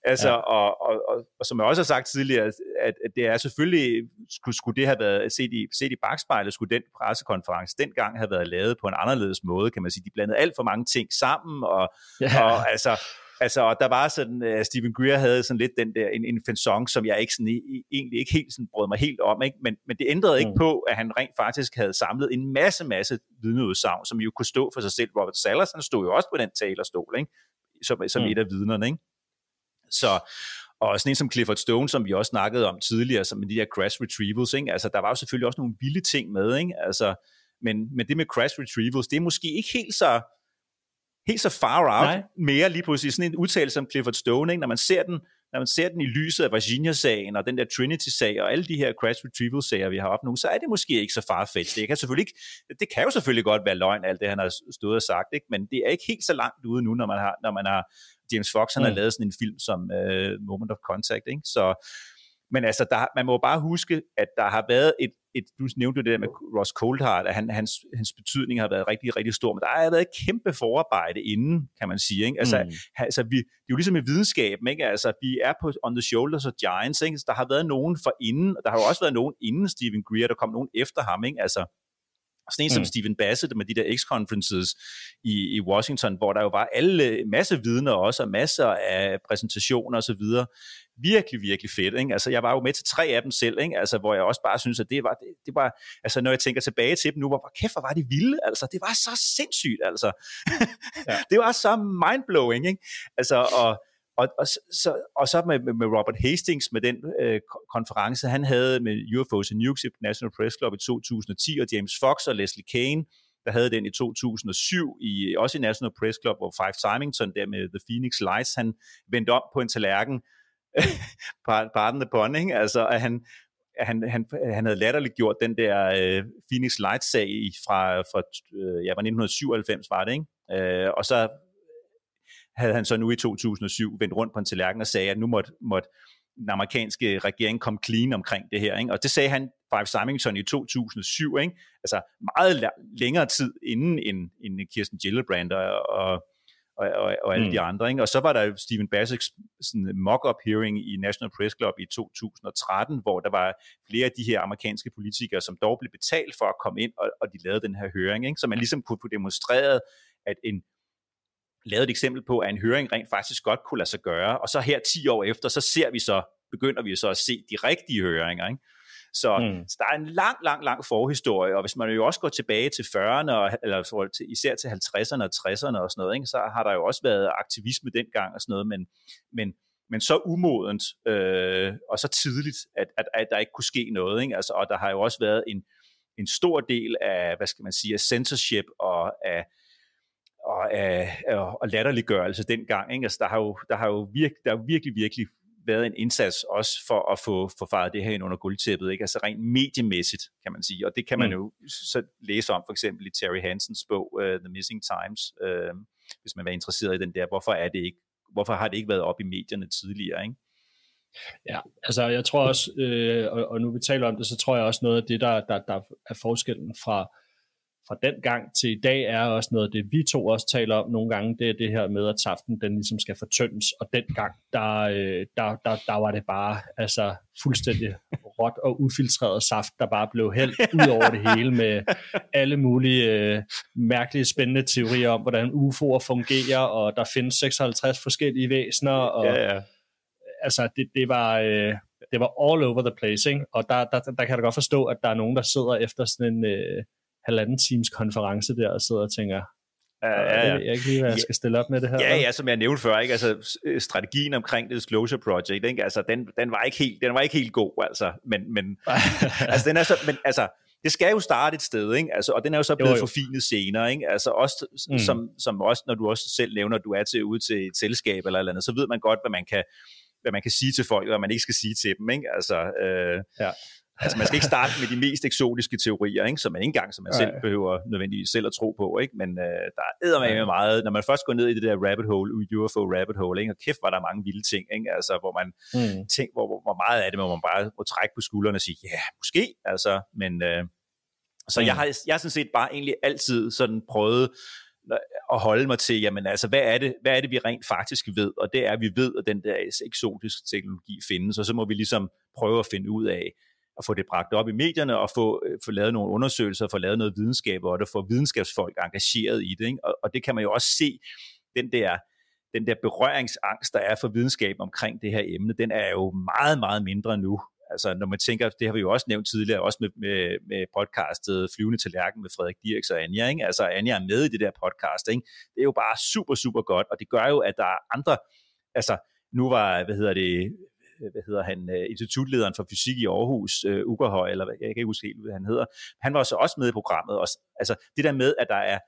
altså Ja. og, og, og, og, som jeg også har sagt tidligere, at, at det er selvfølgelig, skulle, skulle det have været set i, set i bagspejlet, skulle den pressekonference dengang have været lavet på en anderledes måde, kan man sige. De blandede alt for mange ting sammen, og, Ja. og altså, altså, og der var sådan, uh, Stephen Greer havde sådan lidt den der, en, en fæson, som jeg ikke sådan, i, egentlig ikke helt sådan brød mig helt om, ikke? Men, men det ændrede ikke Mm. på, at han rent faktisk havde samlet en masse, masse vidneudsagn, som jo kunne stå for sig selv. Robert Sallers, han stod jo også på den talerstol, ikke? Som, som Mm. et af vidnerne, ikke? Så, og sådan en som Clifford Stone, som vi også snakkede om tidligere, som med de her crash retrievals, ikke? Altså, der var jo selvfølgelig også nogle vilde ting med, ikke? Altså, men, men det med crash retrievals, det er måske ikke helt så, helt så far out Nej. mere lige pludselig. Sådan en udtalelse som Clifford Stone, ikke? når man ser den når man ser den i lyset af Virginia-sagen og den der Trinity-sag og alle de her crash retrieval-sager, vi har op nu, så er det måske ikke så farfetched. Det kan, selvfølgelig ikke, det kan jo selvfølgelig godt være løgn, alt det, han har stået og sagt, ikke? men det er ikke helt så langt ude nu, når man har, når man har James Fox, han har Mm. lavet sådan en film som uh, Moment of Contact. Ikke? Så, men altså, der, man må bare huske, at der har været et, et du nævnte det der med Ross Coulthard, at han, hans, hans betydning har været rigtig, rigtig stor, men der har været et kæmpe forarbejde inden, kan man sige. Ikke? Altså, Mm. altså vi, det er jo ligesom i videnskaben, ikke? Altså, vi er på on the shoulders of giants, ikke? Så der har været nogen for inden, og der har jo også været nogen inden Stephen Greer, der kom nogen efter ham, ikke? Altså, sådan en som Mm. Stephen Bassett med de der X-conferences i, i Washington, hvor der jo var alle, masse vidner også, og masser af præsentationer og så videre. Virkelig, virkelig fedt, ikke? Altså, jeg var jo med til tre af dem selv, ikke? Altså, hvor jeg også bare synes, at det var, det, det var, altså, når jeg tænker tilbage til dem nu, hvor hvor kæft, hvor var det vilde, altså, det var så sindssygt, altså. Ja. det var så mindblowing, ikke? Altså, og, og, og, så, og så med, med, Robert Hastings, med den øh, konference, han havde med UFOs and Nukes i National Press Club i 2010, og James Fox og Leslie Kane, der havde den i 2007, i, også i National Press Club, hvor Five Simington, der med The Phoenix Lights, han vendte om på en tallerken, pardon the pun, ikke? Altså, at han, han, han, han havde latterligt gjort den der øh, Phoenix Lights-sag i- fra, fra øh, ja, var 1997, var det, ikke? Øh, og så havde han så nu i 2007 vendt rundt på en tallerken og sagde, at nu måtte, måtte den amerikanske regering komme clean omkring det her. Ikke? Og det sagde han, Five Symington, i 2007, ikke? altså meget la- længere tid inden end, end Kirsten Gillibrand og, og, og, og, alle mm. De andre. Ikke? Og så var der Stephen Bassett's sådan mock-up hearing i National Press Club i 2013, hvor der var flere af de her amerikanske politikere, som dog blev betalt for at komme ind, og, og de lavede den her høring, ikke? så man ligesom kunne få demonstreret, at en lavet et eksempel på, at en høring rent faktisk godt kunne lade sig gøre, og så her 10 år efter, så ser vi så, begynder vi så at se de rigtige høringer, ikke? Så, mm. Så der er en lang, lang, lang forhistorie, og hvis man jo også går tilbage til 40'erne, og, eller til, især til 50'erne og 60'erne og sådan noget, ikke? så har der jo også været aktivisme dengang og sådan noget, men, men, men så umodent øh, og så tidligt, at, at, at der ikke kunne ske noget. Ikke? Altså, og der har jo også været en, en stor del af, hvad skal man sige, af censorship og af, og, af, og, og latterliggørelse dengang. Ikke? Altså, der har jo, der har jo virke, der har virkelig, virkelig været en indsats også for at få, få faret det her ind under guldtæppet, ikke? altså rent mediemæssigt, kan man sige. Og det kan man Mm. jo så læse om, for eksempel i Terry Hansens bog, uh, The Missing Times, uh, hvis man er interesseret i den der, hvorfor er det ikke, hvorfor har det ikke været op i medierne tidligere, ikke? Ja, altså jeg tror også, øh, og, og nu vi taler om det, så tror jeg også noget af det, der, der, der er forskellen fra, fra den gang til i dag, er også noget af det, vi to også taler om nogle gange, det er det her med, at saften den ligesom skal fortyndes, og den gang, der, øh, der, der, der var det bare altså fuldstændig råt og ufiltreret saft, der bare blev hældt ud over det hele med alle mulige øh, mærkelige, spændende teorier om, hvordan UFO'er fungerer, og der findes 56 forskellige væsener, og ja. altså det, det var øh, det var all over the place, ikke? og der, der, der kan jeg da godt forstå, at der er nogen, der sidder efter sådan en øh, halvanden times konference der og sidder og tænker, Ja, ja, ja. Jeg ikke lige, hvad jeg skal stille op med det her. Ja, ja, som jeg nævnte før, ikke? Altså, strategien omkring det Disclosure Project, ikke? Altså, den, den, var ikke helt, den var ikke helt god, altså. Men, men, altså, den er så, men, altså, det skal jo starte et sted, ikke? Altså, og den er jo så blevet jo, jo. forfinet senere, ikke? Altså også, mm. som, som også, når du også selv nævner, at du er til, ude til et selskab eller eller andet, så ved man godt, hvad man kan, hvad man kan sige til folk, og hvad man ikke skal sige til dem, ikke? Altså, øh, ja. Altså, man skal ikke starte med de mest eksotiske teorier, ikke? som man ikke engang, som man selv behøver nødvendigvis selv at tro på, ikke? men øh, der er med meget, når man først går ned i det der rabbit hole, UFO rabbit hole, ikke? og kæft var der mange vilde ting, ikke? Altså, hvor man mm. tænker, hvor, hvor, meget af det, hvor man bare må trække på skuldrene og sige, ja, yeah, måske, altså, men øh, så mm. jeg har jeg har sådan set bare egentlig altid sådan prøvet at holde mig til, jamen altså, hvad er, det, hvad er det, vi rent faktisk ved? Og det er, at vi ved, at den der eksotiske teknologi findes, og så må vi ligesom prøve at finde ud af, at få det bragt op i medierne og få, øh, få lavet nogle undersøgelser, få lavet noget videnskab, og at få videnskabsfolk engageret i det. Ikke? Og, og det kan man jo også se, den der, den der berøringsangst, der er for videnskab omkring det her emne, den er jo meget, meget mindre nu. Altså når man tænker, det har vi jo også nævnt tidligere, også med, med, med podcastet Flyvende til Lærken med Frederik Dirks og Anja. Ikke? Altså Anja er med i det der podcast. Ikke? Det er jo bare super, super godt, og det gør jo, at der er andre, altså nu var, hvad hedder det, hvad hedder han, øh, institutlederen for fysik i Aarhus, uh, Ugerhøj, eller jeg kan ikke huske helt, hvad han hedder, han var så også med i programmet. Også, altså det der med, at der er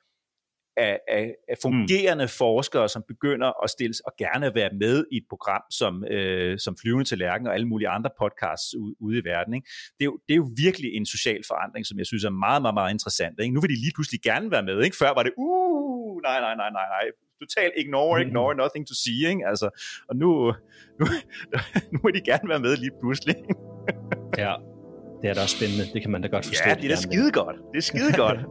af, af, af fungerende mm. forskere, som begynder at stille og gerne være med i et program som, øh, som Flyvende til Lærken og alle mulige andre podcasts ude, ude i verden. Ikke? Det, er jo, det er jo virkelig en social forandring, som jeg synes er meget, meget, meget interessant. Ikke? Nu vil de lige pludselig gerne være med. Ikke? Før var det, uh, nej, nej, nej, nej, nej, totalt ignore, mm. ignore, nothing to see, ikke? Altså, og nu, nu, nu vil de gerne være med lige pludselig. ja, det er da også spændende, det kan man da godt forstå. Ja, det er da skide godt, det er skide godt.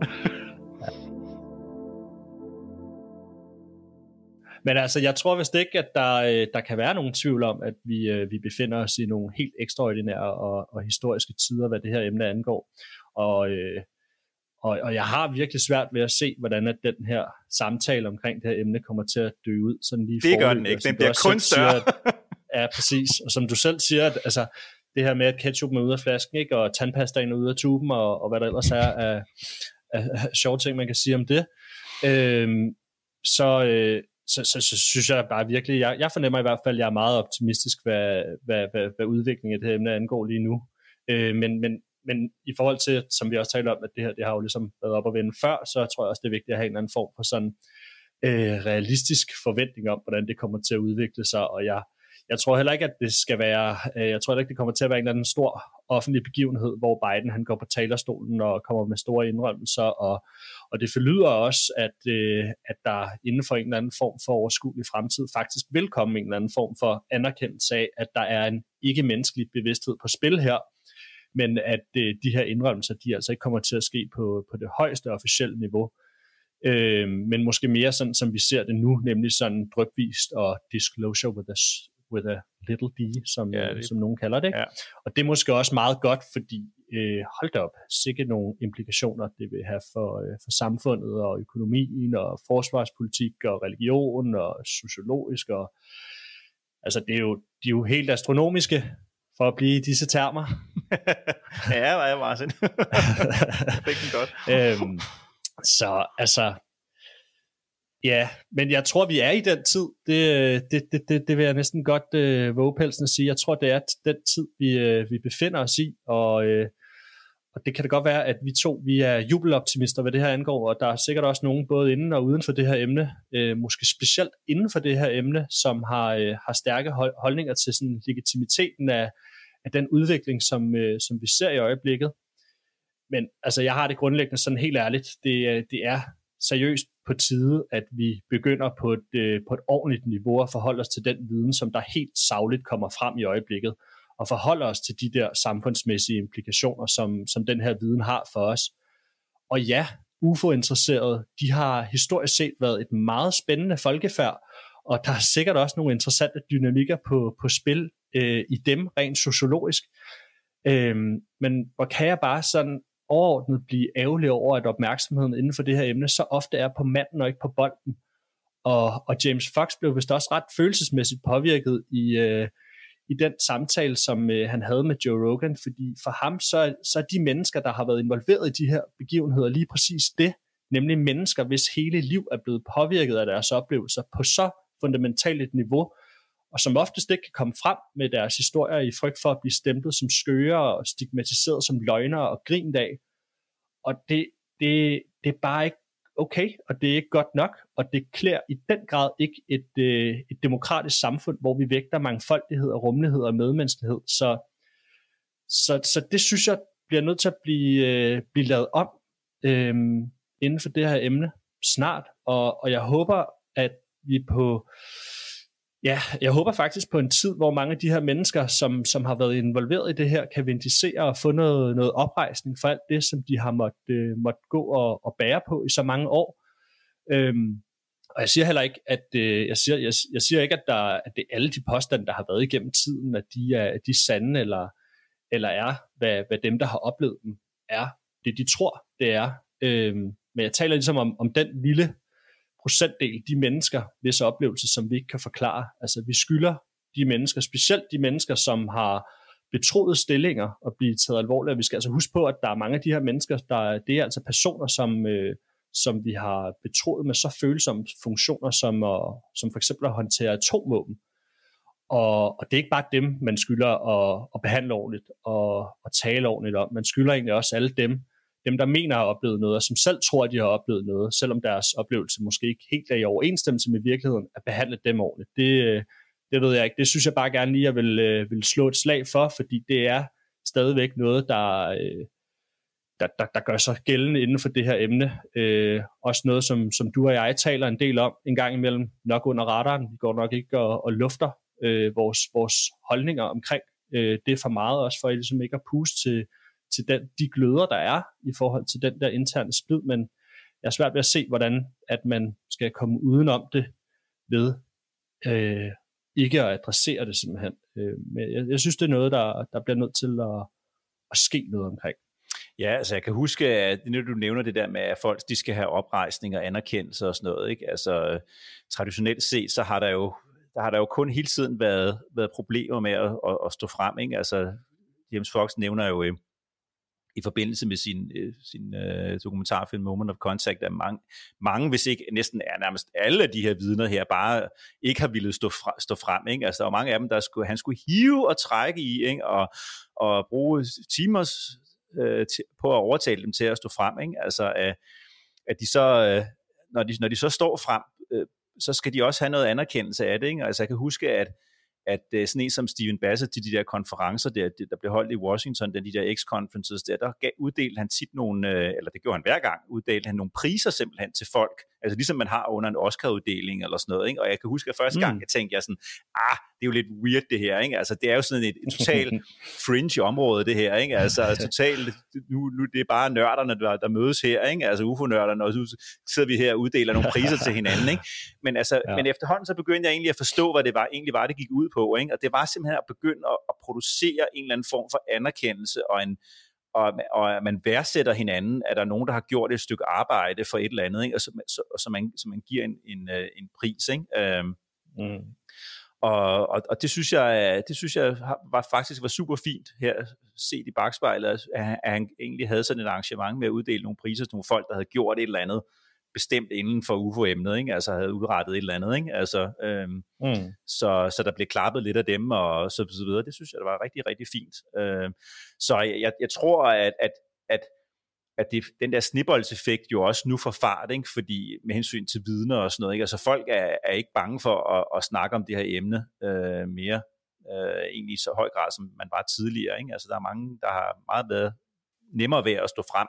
Men altså, jeg tror vist ikke, at der, øh, der kan være nogen tvivl om, at vi, øh, vi befinder os i nogle helt ekstraordinære og, og historiske tider, hvad det her emne angår. Og, øh, og, og jeg har virkelig svært ved at se, hvordan at den her samtale omkring det her emne kommer til at dø ud. Sådan lige det gør den ikke, den bliver kun større. Siger, at, ja, præcis. Og som du selv siger, at, altså, det her med, at ketchup er ude af flasken, ikke? og tandpastaen er ude af tuben, og, og hvad der ellers er af, af, af sjove ting, man kan sige om det. Øhm, så, øh, så, så, så synes jeg bare virkelig, jeg, jeg fornemmer i hvert fald, at jeg er meget optimistisk, hvad, hvad, hvad, hvad udviklingen af det her emne angår lige nu. Øh, men, men, men i forhold til, som vi også talte om, at det her det har jo ligesom været op at vende før, så tror jeg også, det er vigtigt at have en eller anden form for sådan øh, realistisk forventning om, hvordan det kommer til at udvikle sig, og jeg, jeg tror heller ikke, at det skal være, øh, jeg tror ikke, det kommer til at være en eller anden stor offentlig begivenhed, hvor Biden han går på talerstolen og kommer med store indrømmelser, og, og det forlyder også, at, øh, at der inden for en eller anden form for overskuelig fremtid faktisk vil komme en eller anden form for anerkendelse af, at der er en ikke-menneskelig bevidsthed på spil her, men at øh, de her indrømmelser, de altså ikke kommer til at ske på, på det højeste officielle niveau, øh, men måske mere sådan, som vi ser det nu, nemlig sådan drøbvist og disclosure with a, with a little d, som, ja, det... som nogen kalder det. Ja. Og det er måske også meget godt, fordi øh, hold da op, sikkert nogle implikationer det vil have for, øh, for samfundet og økonomien og forsvarspolitik og religion og sociologisk og altså det er jo, de er jo helt astronomiske for at blive i disse termer. ja, var jeg Martin. Fik den godt. øhm, så altså, ja, men jeg tror, vi er i den tid. Det, det, det, det, det vil jeg næsten godt øh, våge pelsen at sige. Jeg tror, det er den tid, vi, øh, vi befinder os i, og, øh, og det kan det godt være, at vi to vi er jubeloptimister, hvad det her angår, og der er sikkert også nogen både inden og uden for det her emne, øh, måske specielt inden for det her emne, som har, øh, har stærke holdninger til sådan legitimiteten af, af den udvikling, som, øh, som vi ser i øjeblikket. Men altså, jeg har det grundlæggende sådan helt ærligt. Det, øh, det er seriøst på tide, at vi begynder på et, øh, på et ordentligt niveau at forholde os til den viden, som der helt savligt kommer frem i øjeblikket, og forholde os til de der samfundsmæssige implikationer, som, som den her viden har for os. Og ja, UFO-interesserede, de har historisk set været et meget spændende folkefærd, og der er sikkert også nogle interessante dynamikker på, på spil øh, i dem, rent sociologisk. Øh, men hvor kan jeg bare sådan overordnet blive ærgerlig over, at opmærksomheden inden for det her emne så ofte er på manden og ikke på bolden. Og, og James Fox blev vist også ret følelsesmæssigt påvirket i, øh, i den samtale, som øh, han havde med Joe Rogan, fordi for ham så, så er de mennesker, der har været involveret i de her begivenheder, lige præcis det, nemlig mennesker, hvis hele liv er blevet påvirket af deres oplevelser på så fundamentalt et niveau, og som oftest ikke kan komme frem med deres historier i frygt for at blive stemplet som skøre og stigmatiseret som løgnere og grint af. Og det, det, det er bare ikke okay, og det er ikke godt nok, og det klæder i den grad ikke et, øh, et demokratisk samfund, hvor vi vægter mangfoldighed og rummelighed og medmenneskelighed. Så, så, så det synes jeg bliver nødt til at blive, øh, blive lavet om øh, inden for det her emne snart, og, og jeg håber, at vi på Ja, jeg håber faktisk på en tid, hvor mange af de her mennesker, som, som har været involveret i det her, kan vindicere og få noget, noget oprejsning for alt det, som de har måttet øh, måtte gå og, og bære på i så mange år. Øhm, og jeg siger heller ikke, at øh, jeg, siger, jeg, jeg siger ikke, at, der, at det er alle de påstande, der har været igennem tiden, at de er, at de er sande, eller, eller er, hvad, hvad dem, der har oplevet dem, er. Det de tror, det er. Øhm, men jeg taler ligesom om, om den lille procentdel de mennesker, hvis oplevelser, som vi ikke kan forklare. Altså vi skylder de mennesker, specielt de mennesker, som har betroede stillinger og blive taget alvorligt. Vi skal altså huske på, at der er mange af de her mennesker, der det er altså personer, som, øh, som vi har betroet med så følsomme funktioner, som, at, som for eksempel at håndtere atomvåben. Og, og det er ikke bare dem, man skylder at, at behandle ordentligt og, og tale ordentligt om. Man skylder egentlig også alle dem, dem, der mener at have oplevet noget, og som selv tror, at de har oplevet noget, selvom deres oplevelse måske ikke helt er i overensstemmelse med virkeligheden, at behandle dem ordentligt. Det, øh, det ved jeg ikke. Det synes jeg bare gerne lige, at jeg vil, øh, vil slå et slag for, fordi det er stadigvæk noget, der, øh, der, der, der gør sig gældende inden for det her emne. Øh, også noget, som, som du og jeg taler en del om en gang imellem, nok under radaren. Vi går nok ikke og, og lufter øh, vores, vores holdninger omkring øh, det er for meget, også for at ligesom ikke at puste til, til den, de gløder, der er i forhold til den der interne splid, men jeg er svært ved at se, hvordan at man skal komme udenom det ved øh, ikke at adressere det simpelthen. Øh, men jeg, jeg synes, det er noget, der, der bliver nødt til at, at ske noget omkring. Ja, altså jeg kan huske, at når du nævner det der med, at folk de skal have oprejsning og anerkendelse og sådan noget, ikke? altså traditionelt set, så har der jo der har der jo kun hele tiden været, været problemer med at, at, at stå frem. Ikke? Altså, James Fox nævner jo øh, i forbindelse med sin, øh, sin øh, dokumentarfilm Moment of Contact, at mange, mange, hvis ikke næsten er nærmest alle af de her vidner her, bare ikke har ville stå, fra, stå frem. Ikke? Altså, der var mange af dem, der skulle, han skulle hive og trække i, ikke? Og, og bruge timers øh, på at overtale dem til at stå frem. Ikke? Altså, øh, at de så, øh, når, de, når de så står frem, øh, så skal de også have noget anerkendelse af det. Ikke? Altså, jeg kan huske, at at uh, sådan en som Steven Bassett til de der konferencer, der, der blev holdt i Washington, den, de der X-conferences der, der gav, uddelte han tit nogle, øh, eller det gjorde han hver gang, uddelte han nogle priser simpelthen til folk, altså ligesom man har under en Oscar-uddeling eller sådan noget, ikke? og jeg kan huske, at første gang, mm. jeg tænkte jeg sådan, ah, det er jo lidt weird det her, ikke? altså det er jo sådan et, et totalt fringe område det her, ikke? altså totalt, nu, nu det er bare nørderne, der, der mødes her, ikke? altså UFO-nørderne, og så sidder vi her og uddeler nogle priser til hinanden, ikke? Men, altså, ja. men efterhånden så begyndte jeg egentlig at forstå, hvad det var, egentlig var, det gik ud på, ikke? og det var simpelthen at begynde at, at producere en eller anden form for anerkendelse og en, og, og at man værdsætter hinanden, at der er nogen, der har gjort et stykke arbejde for et eller andet, ikke? Og, så, så, så, man, så man giver en, en, øh, en pris. Ikke? Øhm, mm. og, og, og det synes jeg, det synes jeg var faktisk var super fint her set i bagspejlet, at, at han egentlig havde sådan et arrangement med at uddele nogle priser til nogle folk, der havde gjort et eller andet bestemt inden for UFO-emnet, ikke? altså havde udrettet et eller andet. Ikke? Altså, øhm, mm. så, så der blev klappet lidt af dem og så, så videre. Det synes jeg, det var rigtig, rigtig fint. Øhm, så jeg, jeg tror, at, at, at at det, den der snibboldseffekt jo også nu får fart, ikke? fordi med hensyn til vidner og sådan noget, ikke? altså folk er, er ikke bange for at, at snakke om det her emne øh, mere, øh, egentlig i så høj grad, som man var tidligere. Ikke? Altså der er mange, der har meget været nemmere ved at stå frem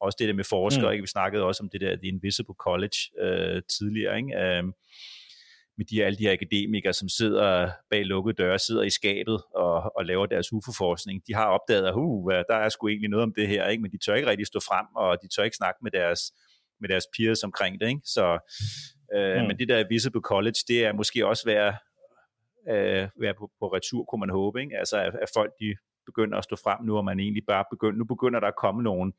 også det der med forskere, mm. ikke? vi snakkede også om det der The Invisible College øh, tidligere, ikke? Øh, med de, alle de her akademikere, som sidder bag lukkede døre, sidder i skabet og, og laver deres UFO-forskning, de har opdaget, at uh, der er sgu egentlig noget om det her, ikke? men de tør ikke rigtig stå frem, og de tør ikke snakke med deres, med deres peers omkring det. Ikke? Så, øh, mm. Men det der Visible College, det er måske også være, øh, være på, på retur, kunne man håbe. Ikke? Altså at, at folk de begynder at stå frem nu, og man egentlig bare begynder, nu begynder der at komme nogle,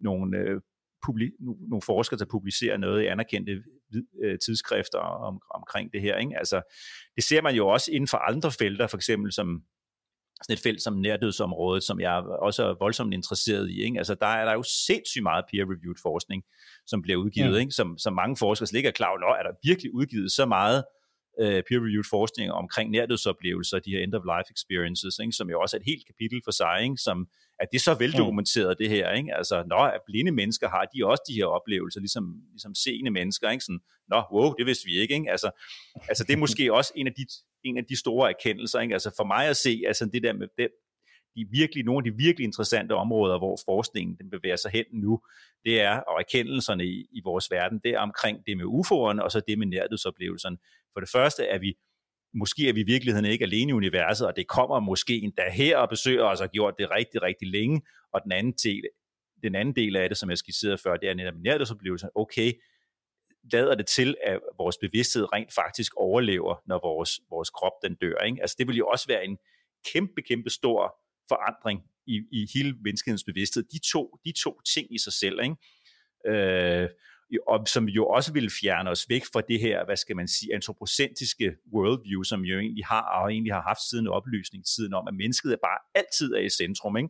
nogle, øh, publi- nogle forskere, der publicerer noget i anerkendte øh, tidsskrifter om, omkring det her. Ikke? Altså, det ser man jo også inden for andre felter, for eksempel som sådan et felt som nærdødsområdet, som jeg også er voldsomt interesseret i. Ikke? Altså, der er der jo sindssygt meget peer-reviewed forskning, som bliver udgivet, ja. ikke? Som, som mange forskere slet ikke er klar over. Er der virkelig udgivet så meget uh, peer-reviewed forskning omkring nærdødsoplevelser, de her end-of-life experiences, ikke? som jo også er et helt kapitel for sig, ikke? som at det er så veldokumenteret det her, ikke? Altså, når blinde mennesker har de også de her oplevelser, ligesom, ligesom seende mennesker, ikke? Sådan, nå, wow, det vidste vi ikke, ikke? Altså, altså det er måske også en af de, en af de store erkendelser, ikke? Altså for mig at se, altså det der med det, de virkelig, nogle af de virkelig interessante områder, hvor forskningen den bevæger sig hen nu, det er, og erkendelserne i, i vores verden, det er omkring det med UFO'erne, og så det med nærdødsoplevelserne. For det første er vi måske er vi i virkeligheden ikke alene i universet, og det kommer måske endda her og besøger os og har gjort det rigtig, rigtig længe. Og den anden del, den anden del af det, som jeg skitserede før, det er netop nærdødsoplevelsen. Okay, lader det til, at vores bevidsthed rent faktisk overlever, når vores, vores krop den dør. Ikke? Altså det vil jo også være en kæmpe, kæmpe stor forandring i, i hele menneskehedens bevidsthed. De to, de to ting i sig selv. Ikke? Øh, og som jo også vil fjerne os væk fra det her, hvad skal man sige, antropocentriske worldview, som jo egentlig har, og egentlig har haft siden oplysningstiden om, at mennesket er bare altid er i centrum, ikke?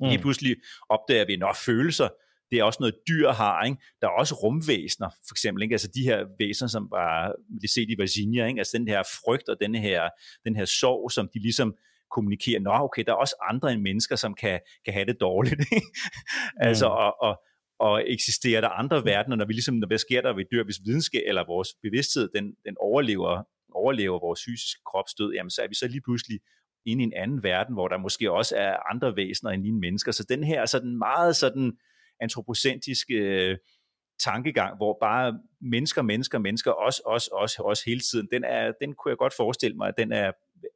Mm. Lige pludselig opdager vi, at følelser, det er også noget dyr har, ikke? Der er også rumvæsener, for eksempel, ikke? Altså de her væsener, som var, det set i Virginia, ikke? Altså den her frygt og den her, den her sorg, som de ligesom kommunikerer, nå okay, der er også andre end mennesker, som kan, kan have det dårligt, ikke? Altså, mm. altså, og, og, og eksisterer der andre verdener, når vi ligesom, når hvad sker der, vi dør, hvis videnskab eller vores bevidsthed, den, den overlever, overlever vores fysiske kropsdød, jamen så er vi så lige pludselig inde i en anden verden, hvor der måske også er andre væsener end lige mennesker. Så den her sådan meget sådan antropocentriske øh, tankegang, hvor bare mennesker, mennesker, mennesker, os, os, os, os hele tiden, den, er, den kunne jeg godt forestille mig, at den er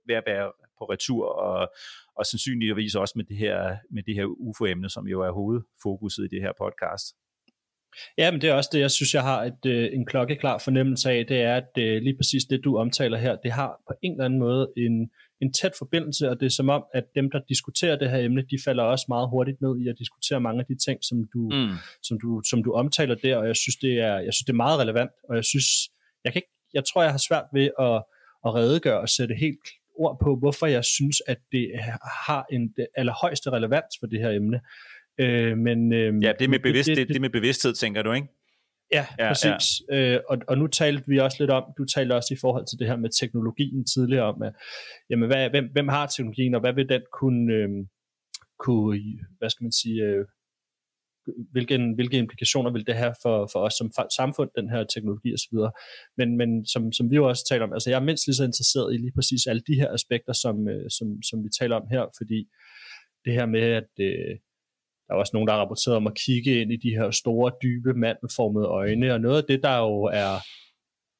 ved at være på retur, og, og sandsynligvis også med det her, med det her UFO-emne, som jo er hovedfokuset i det her podcast. Ja, men det er også det, jeg synes, jeg har et, øh, en klokkeklar fornemmelse af, det er, at øh, lige præcis det, du omtaler her, det har på en eller anden måde en, en tæt forbindelse, og det er som om, at dem, der diskuterer det her emne, de falder også meget hurtigt ned i at diskutere mange af de ting, som du, mm. som du, som du omtaler der, og jeg synes, det er, jeg synes, det er meget relevant, og jeg synes, jeg, kan ikke, jeg tror, jeg har svært ved at, at redegøre og sætte helt ord på, hvorfor jeg synes, at det har en allerhøjeste relevans for det her emne. Øh, men, øh, ja, det med, bevidst, det, det, det med bevidsthed, tænker du, ikke? Ja, ja præcis. Ja. Øh, og, og nu talte vi også lidt om, du talte også i forhold til det her med teknologien tidligere om, at, jamen, hvad, hvem, hvem har teknologien, og hvad vil den kunne, øh, kunne hvad skal man sige, øh, hvilke, hvilke implikationer vil det have for, for os som samfund, den her teknologi osv. Men, men som, som vi jo også taler om, altså jeg er mindst lige så interesseret i lige præcis alle de her aspekter, som, øh, som, som vi taler om her, fordi det her med, at øh, der er også nogen, der har rapporteret om at kigge ind i de her store, dybe, mandelformede øjne, og noget af det, der jo er,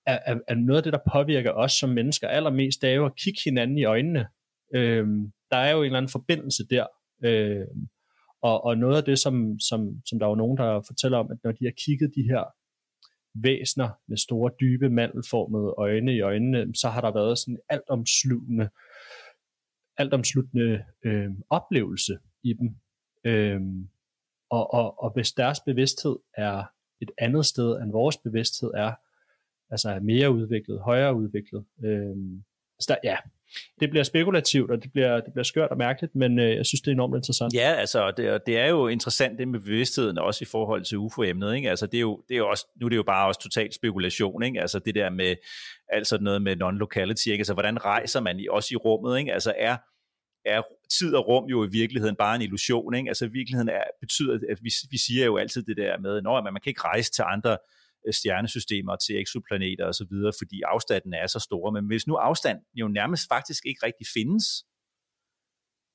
er, er, er noget af det, der påvirker os som mennesker allermest, det er jo at kigge hinanden i øjnene. Øhm, der er jo en eller anden forbindelse der. Øhm, og, og noget af det, som, som, som der er nogen, der fortæller om, at når de har kigget de her væsner med store, dybe, mandelformede øjne i øjnene, så har der været sådan en altomsluttende, altomsluttende øh, oplevelse i dem. Øh, og, og, og hvis deres bevidsthed er et andet sted, end vores bevidsthed er, altså er mere udviklet, højere udviklet, øh, så der, ja, det bliver spekulativt, og det bliver, det bliver skørt og mærkeligt, men øh, jeg synes, det er enormt interessant. Ja, altså, det, det er jo interessant det med bevidstheden, også i forhold til UFO-emnet, ikke? Altså, det er jo, det er jo også, nu er det jo bare også total spekulation, ikke? Altså, det der med, altså noget med non-locality, ikke? Altså, hvordan rejser man i, også i rummet, ikke? Altså, er, er tid og rum jo i virkeligheden bare en illusion, ikke? Altså, virkeligheden er, betyder, at vi, vi siger jo altid det der med, at man kan ikke rejse til andre Øh, stjernesystemer til eksoplaneter osv., fordi afstanden er så stor. Men hvis nu afstand jo nærmest faktisk ikke rigtig findes,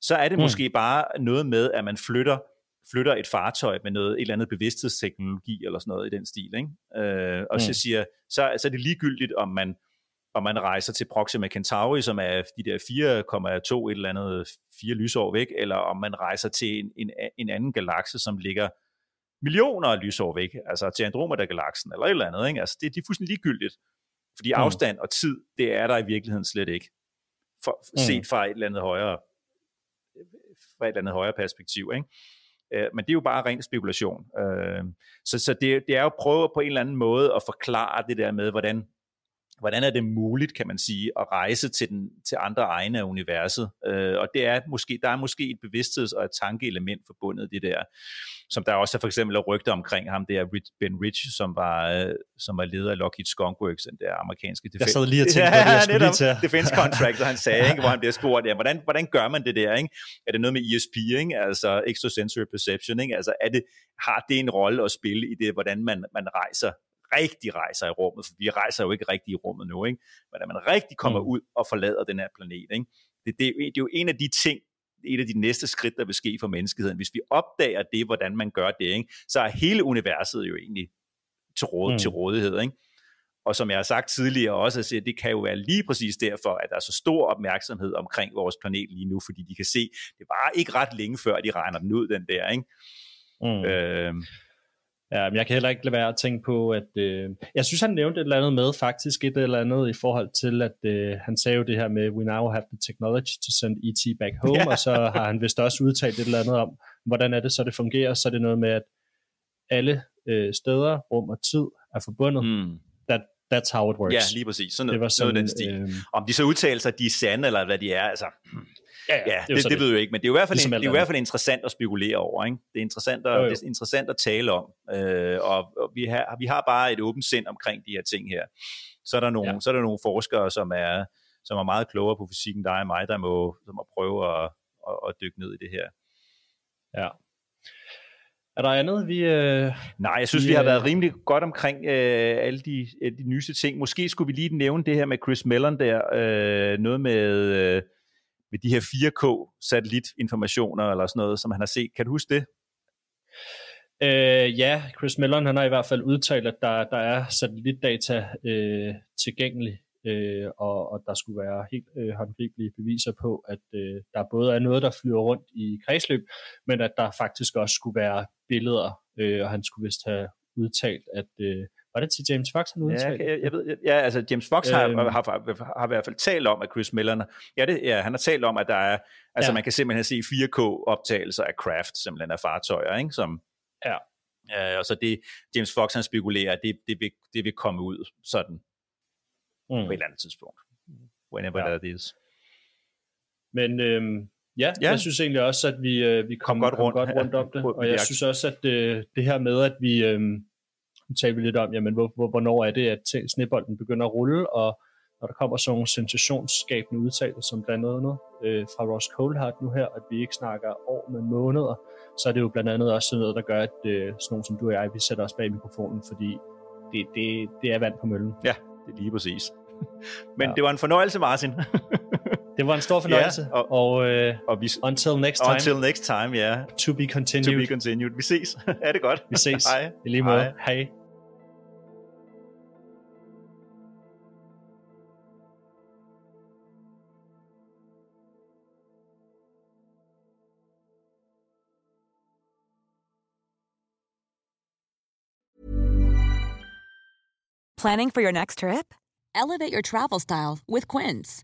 så er det mm. måske bare noget med, at man flytter flytter et fartøj med noget et eller andet bevidsthedsteknologi eller sådan noget i den stil, ikke? Øh, og mm. så siger så, så er det ligegyldigt om man om man rejser til Proxima Centauri, som er de der 4,2 et eller andet fire lysår væk, eller om man rejser til en, en, en anden galakse, som ligger millioner af lysår væk, altså til Andromeda-galaksen eller et eller andet. Ikke? Altså, det, det er fuldstændig ligegyldigt. Fordi mm. afstand og tid, det er der i virkeligheden slet ikke. For, mm. Set fra et eller andet højere, fra et eller andet højere perspektiv. Ikke? Øh, men det er jo bare ren spekulation. Øh, så så det, det er jo at prøve på en eller anden måde at forklare det der med, hvordan hvordan er det muligt, kan man sige, at rejse til, den, til andre egne af universet. Øh, og det er måske, der er måske et bevidstheds- og et tankeelement forbundet det der, som der også er for eksempel rygter omkring ham, det er Ben Rich, som var, øh, som var leder af Lockheed Skunk Works, den der amerikanske defense. Jeg sad lige og tænkte jeg skulle lige til. defense contractor, han sagde, ikke, hvor han bliver spurgt, ja, hvordan, hvordan gør man det der? Ikke? Er det noget med ESP, ikke? altså extrasensory perception? Ikke? Altså, er det, har det en rolle at spille i det, hvordan man, man rejser rigtig rejser i rummet, for vi rejser jo ikke rigtig i rummet nu, ikke? men at man rigtig kommer mm. ud og forlader den her planet. Ikke? Det, det, det er jo en af de ting, et af de næste skridt, der vil ske for menneskeheden. Hvis vi opdager det, hvordan man gør det, ikke? så er hele universet jo egentlig til, råd, mm. til rådighed. Ikke? Og som jeg har sagt tidligere også, at det kan jo være lige præcis derfor, at der er så stor opmærksomhed omkring vores planet lige nu, fordi de kan se, det var ikke ret længe før, de regner den ud, den der. Ikke? Mm. Øh, Ja, men jeg kan heller ikke lade være at tænke på, at øh, jeg synes, han nævnte et eller andet med, faktisk et eller andet i forhold til, at øh, han sagde jo det her med, we now have the technology to send E.T. back home, yeah. og så har han vist også udtalt et eller andet om, hvordan er det så, det fungerer, så er det noget med, at alle øh, steder, rum og tid er forbundet. Mm. That, that's how it works. Ja, lige præcis. Sådan noget, det var sådan, noget den stil. Øh, Om de så udtaler sig, at de er sande, eller hvad de er, altså... Ja, ja, ja det, det, det, ved jeg ikke, men det er i hvert fald, ligesom en, det er i hvert fald interessant at spekulere over. Ikke? Det, er interessant at, jo, jo. det er interessant at tale om, øh, og, og vi, har, vi har bare et åbent sind omkring de her ting her. Så er der nogle, ja. så er der nogle forskere, som er, som er meget klogere på fysikken, dig og mig, der må, der må prøve at, at, at dykke ned i det her. Ja. Er der andet, vi... Øh, Nej, jeg synes, vi, vi har været rimelig godt omkring øh, alle, de, de nyeste ting. Måske skulle vi lige nævne det her med Chris Mellon der. Øh, noget med... Øh, med de her 4K-satellitinformationer eller sådan noget, som han har set. Kan du huske det? Øh, ja, Chris Mellon han har i hvert fald udtalt, at der, der er satellitdata øh, tilgængelig, øh, og, og der skulle være helt øh, håndgribelige beviser på, at øh, der både er noget, der flyver rundt i kredsløb, men at der faktisk også skulle være billeder, øh, og han skulle vist have udtalt, at øh, var det til James Fox, han udtalte? Ja, jeg, jeg ved, ja, altså James Fox har, øhm, har, har, har, i hvert fald talt om, at Chris Miller, ja, det, ja, han har talt om, at der er, altså ja. man kan simpelthen se 4K-optagelser af craft, simpelthen af fartøjer, ikke, som, ja. Øh, og så det, James Fox han spekulerer, at det, det, vil, det vil komme ud sådan, mm. på et eller andet tidspunkt. Whenever ja. that is. Men øhm, ja, ja, jeg synes egentlig også, at vi, øh, vi kom, kom, godt, rundt. kom godt rundt om det, og jeg synes også, at øh, det her med, at vi... Øh, nu taler vi lidt om, jamen, hvor, hvor, hvornår er det, at snebolden begynder at rulle, og når der kommer sådan nogle sensationsskabende udtalelser, som blandt andet øh, fra Ross Coulthard nu her, at vi ikke snakker år, men måneder, så er det jo blandt andet også noget, der gør, at øh, sådan nogle som du og jeg, vi sætter os bag mikrofonen, fordi det, det, det er vand på møllen. Ja, det er lige præcis. Men ja. det var en fornøjelse, Martin. det var en stor fornøjelse. Ja, og, og, øh, og vi, until next time. Until next time, ja. Yeah. To be continued. To be continued. Vi ses. er det godt? Vi ses. Hej. I lige måde. Hej. Hej. Planning for your next trip? Elevate your travel style with Quince.